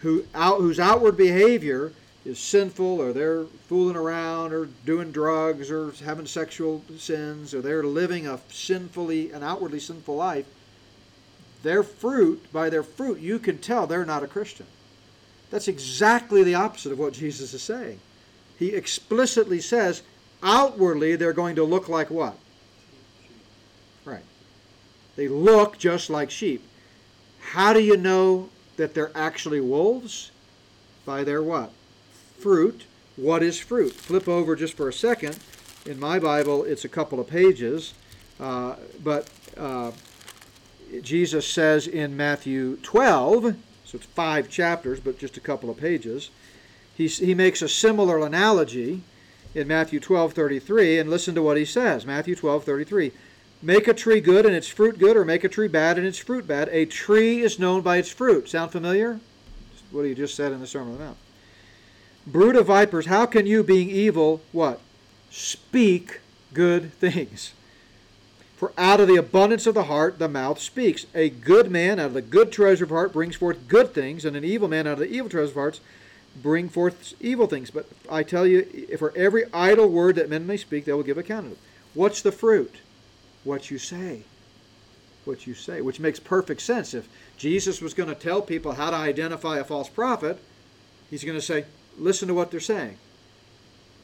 who out, whose outward behavior is sinful, or they're fooling around, or doing drugs, or having sexual sins, or they're living a sinfully, an outwardly sinful life, their fruit, by their fruit, you can tell they're not a Christian. That's exactly the opposite of what Jesus is saying. He explicitly says, outwardly, they're going to look like what? Right. They look just like sheep. How do you know that they're actually wolves? By their what? Fruit. What is fruit? Flip over just for a second. In my Bible, it's a couple of pages, uh, but uh, Jesus says in Matthew 12, so it's five chapters, but just a couple of pages. He, he makes a similar analogy in Matthew 12:33, and listen to what he says. Matthew 12:33. Make a tree good and its fruit good, or make a tree bad and its fruit bad. A tree is known by its fruit. Sound familiar? What he just said in the Sermon on the Mount. Brood of vipers, how can you, being evil, what? Speak good things. For out of the abundance of the heart the mouth speaks. A good man out of the good treasure of heart brings forth good things, and an evil man out of the evil treasure of hearts bring forth evil things. But I tell you, for every idle word that men may speak, they will give account of it. What's the fruit? What you say. What you say, which makes perfect sense. If Jesus was going to tell people how to identify a false prophet, he's going to say, listen to what they're saying.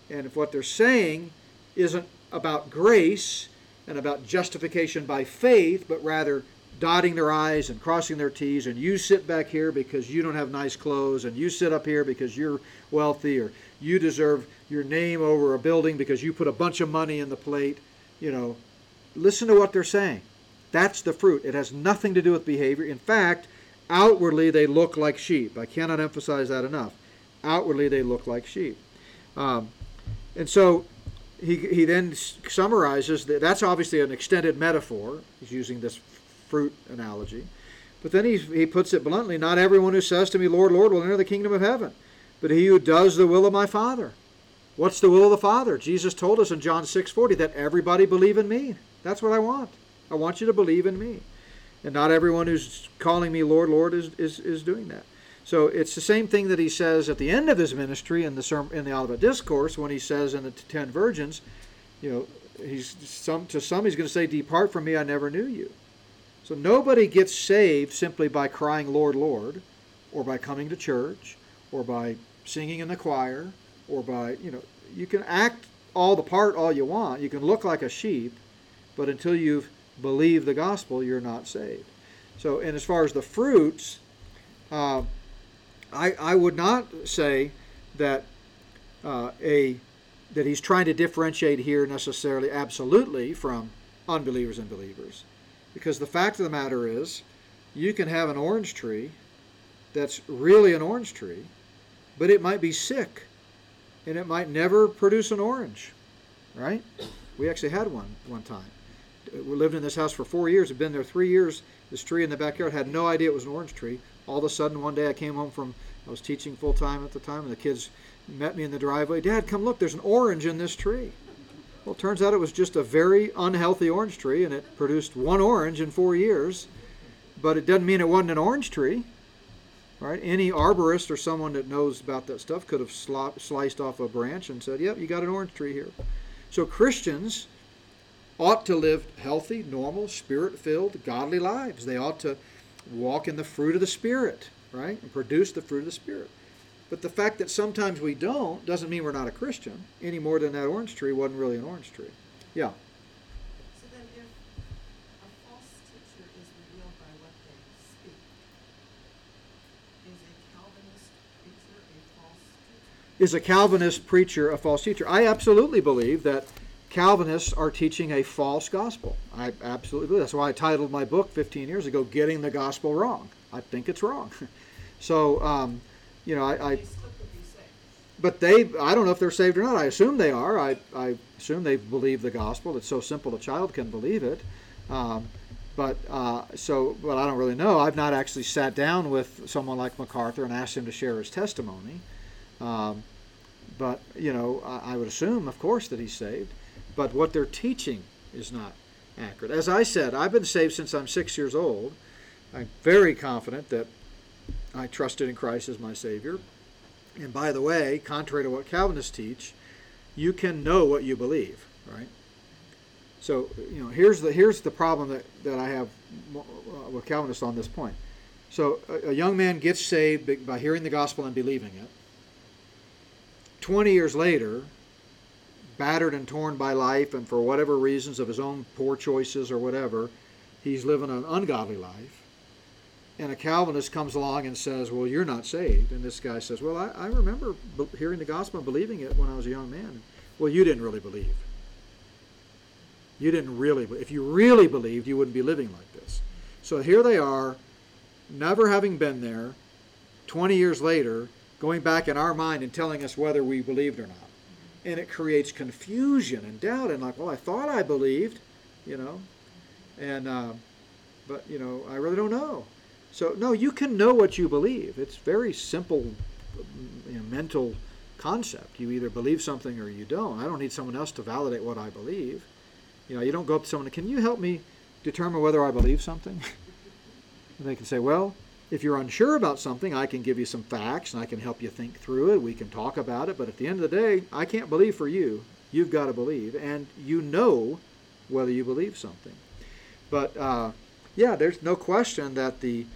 And if what they're saying isn't about grace and about justification by faith, but rather dotting their I's and crossing their T's, and you sit back here because you don't have nice clothes, and you sit up here because you're wealthy, or you deserve your name over a building because you put a bunch of money in the plate, you know, listen to what they're saying. That's the fruit. It has nothing to do with behavior. In fact, outwardly they look like sheep. I cannot emphasize that enough. Outwardly they look like sheep. Um, and so he, he then summarizes that that's obviously an extended metaphor. He's using this fruit analogy. But then he, he puts it bluntly not everyone who says to me, Lord, Lord, will enter the kingdom of heaven, but he who does the will of my Father. What's the will of the Father? Jesus told us in John 6:40 that everybody believe in me. That's what I want. I want you to believe in me. And not everyone who's calling me Lord, Lord is, is, is doing that. So it's the same thing that he says at the end of his ministry in the sermon, in the Olivet Discourse when he says in the ten virgins, you know, he's some to some he's going to say, "Depart from me, I never knew you." So nobody gets saved simply by crying Lord, Lord, or by coming to church, or by singing in the choir, or by you know, you can act all the part all you want. You can look like a sheep, but until you've believed the gospel, you're not saved. So, and as far as the fruits. Uh, I, I would not say that uh, a that he's trying to differentiate here necessarily absolutely from unbelievers and believers, because the fact of the matter is, you can have an orange tree that's really an orange tree, but it might be sick, and it might never produce an orange, right? We actually had one one time. We lived in this house for four years. Had been there three years. This tree in the backyard had no idea it was an orange tree all of a sudden one day I came home from I was teaching full time at the time and the kids met me in the driveway. Dad, come look, there's an orange in this tree. Well, it turns out it was just a very unhealthy orange tree and it produced one orange in 4 years. But it doesn't mean it wasn't an orange tree. Right? Any arborist or someone that knows about that stuff could have sliced off a branch and said, "Yep, you got an orange tree here." So Christians ought to live healthy, normal, spirit-filled, godly lives. They ought to walk in the fruit of the Spirit, right? And produce the fruit of the Spirit. But the fact that sometimes we don't doesn't mean we're not a Christian any more than that orange tree wasn't really an orange tree. Yeah. So then if a false teacher is revealed by what they speak, is a Calvinist preacher a false teacher? Is a Calvinist preacher a false teacher? I absolutely believe that Calvinists are teaching a false gospel. I absolutely believe. That's why I titled my book 15 years ago, "Getting the Gospel Wrong." I think it's wrong. so, um, you know, I. I They still could be saved. but they, I don't know if they're saved or not. I assume they are. I, I assume they believe the gospel. It's so simple a child can believe it. Um, but uh, so, but I don't really know. I've not actually sat down with someone like MacArthur and asked him to share his testimony. Um, but you know, I, I would assume, of course, that he's saved but what they're teaching is not accurate. As I said, I've been saved since I'm six years old. I'm very confident that I trusted in Christ as my Savior. And by the way, contrary to what Calvinists teach, you can know what you believe, right? So, you know, here's the here's the problem that, that I have uh, with Calvinists on this point. So, a, a young man gets saved by hearing the gospel and believing it. 20 years later, battered and torn by life, and for whatever reasons of his own poor choices or whatever, he's living an ungodly life. And a Calvinist comes along and says, Well, you're not saved. And this guy says, Well, I, I remember hearing the gospel and believing it when I was a young man. Well, you didn't really believe. You didn't really. If you really believed, you wouldn't be living like this. So here they are, never having been there, 20 years later, going back in our mind and telling us whether we believed or not and it creates confusion and doubt and like well i thought i believed you know? And uh, but you know i really don't know. So no you can know what you believe. It's very simple you know, mental concept. You either believe something or you don't. I don't need someone else to validate what i believe. You know, you don't go up to someone, can you help me determine whether I believe something? and they can say, well, if you're unsure about something, I can give you some facts and I can help you think through it. We can talk about it. But at the end of the day, I can't believe for you. You've got to believe. And you know whether you believe something. But uh, yeah, there's no question that the,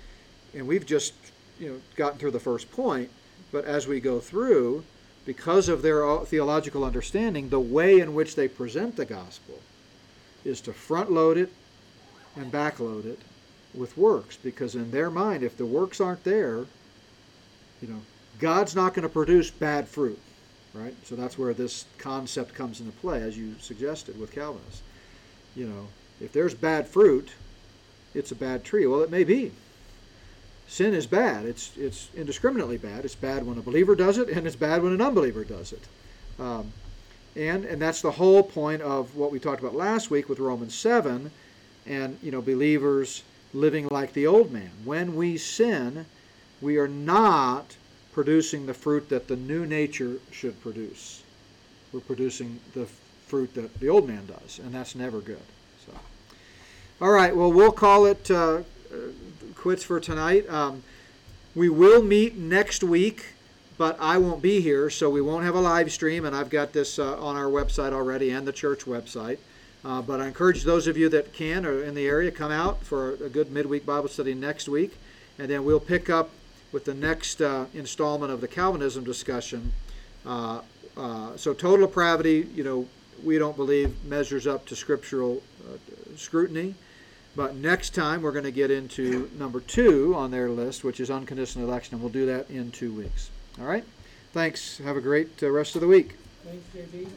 and we've just you know gotten through the first point, but as we go through, because of their uh, theological understanding, the way in which they present the gospel is to front load it and back load it with works, because in their mind, if the works aren't there, you know, God's not going to produce bad fruit, right? So that's where this concept comes into play, as you suggested with Calvinists. You know, if there's bad fruit, it's a bad tree. Well, it may be. Sin is bad. It's it's indiscriminately bad. It's bad when a believer does it, and it's bad when an unbeliever does it. Um, and and that's the whole point of what we talked about last week with Romans seven, and you know believers living like the old man. When we sin, we are not producing the fruit that the new nature should produce. We're producing the fruit that the old man does, and that's never good. So, all right. Well, we'll call it uh, uh, quits for tonight. Um, we will meet next week, but I won't be here, so we won't have a live stream. And I've got this uh, on our website already and the church website. Uh, but I encourage those of you that can or in the area come out for a good midweek Bible study next week, and then we'll pick up with the next uh, installment of the Calvinism discussion. Uh, uh, so total depravity, you know, we don't believe measures up to scriptural uh, scrutiny. But next time we're going to get into number two on their list, which is unconditional election, and we'll do that in two weeks. All right? Thanks. Have a great uh, rest of the week. Thanks, JB.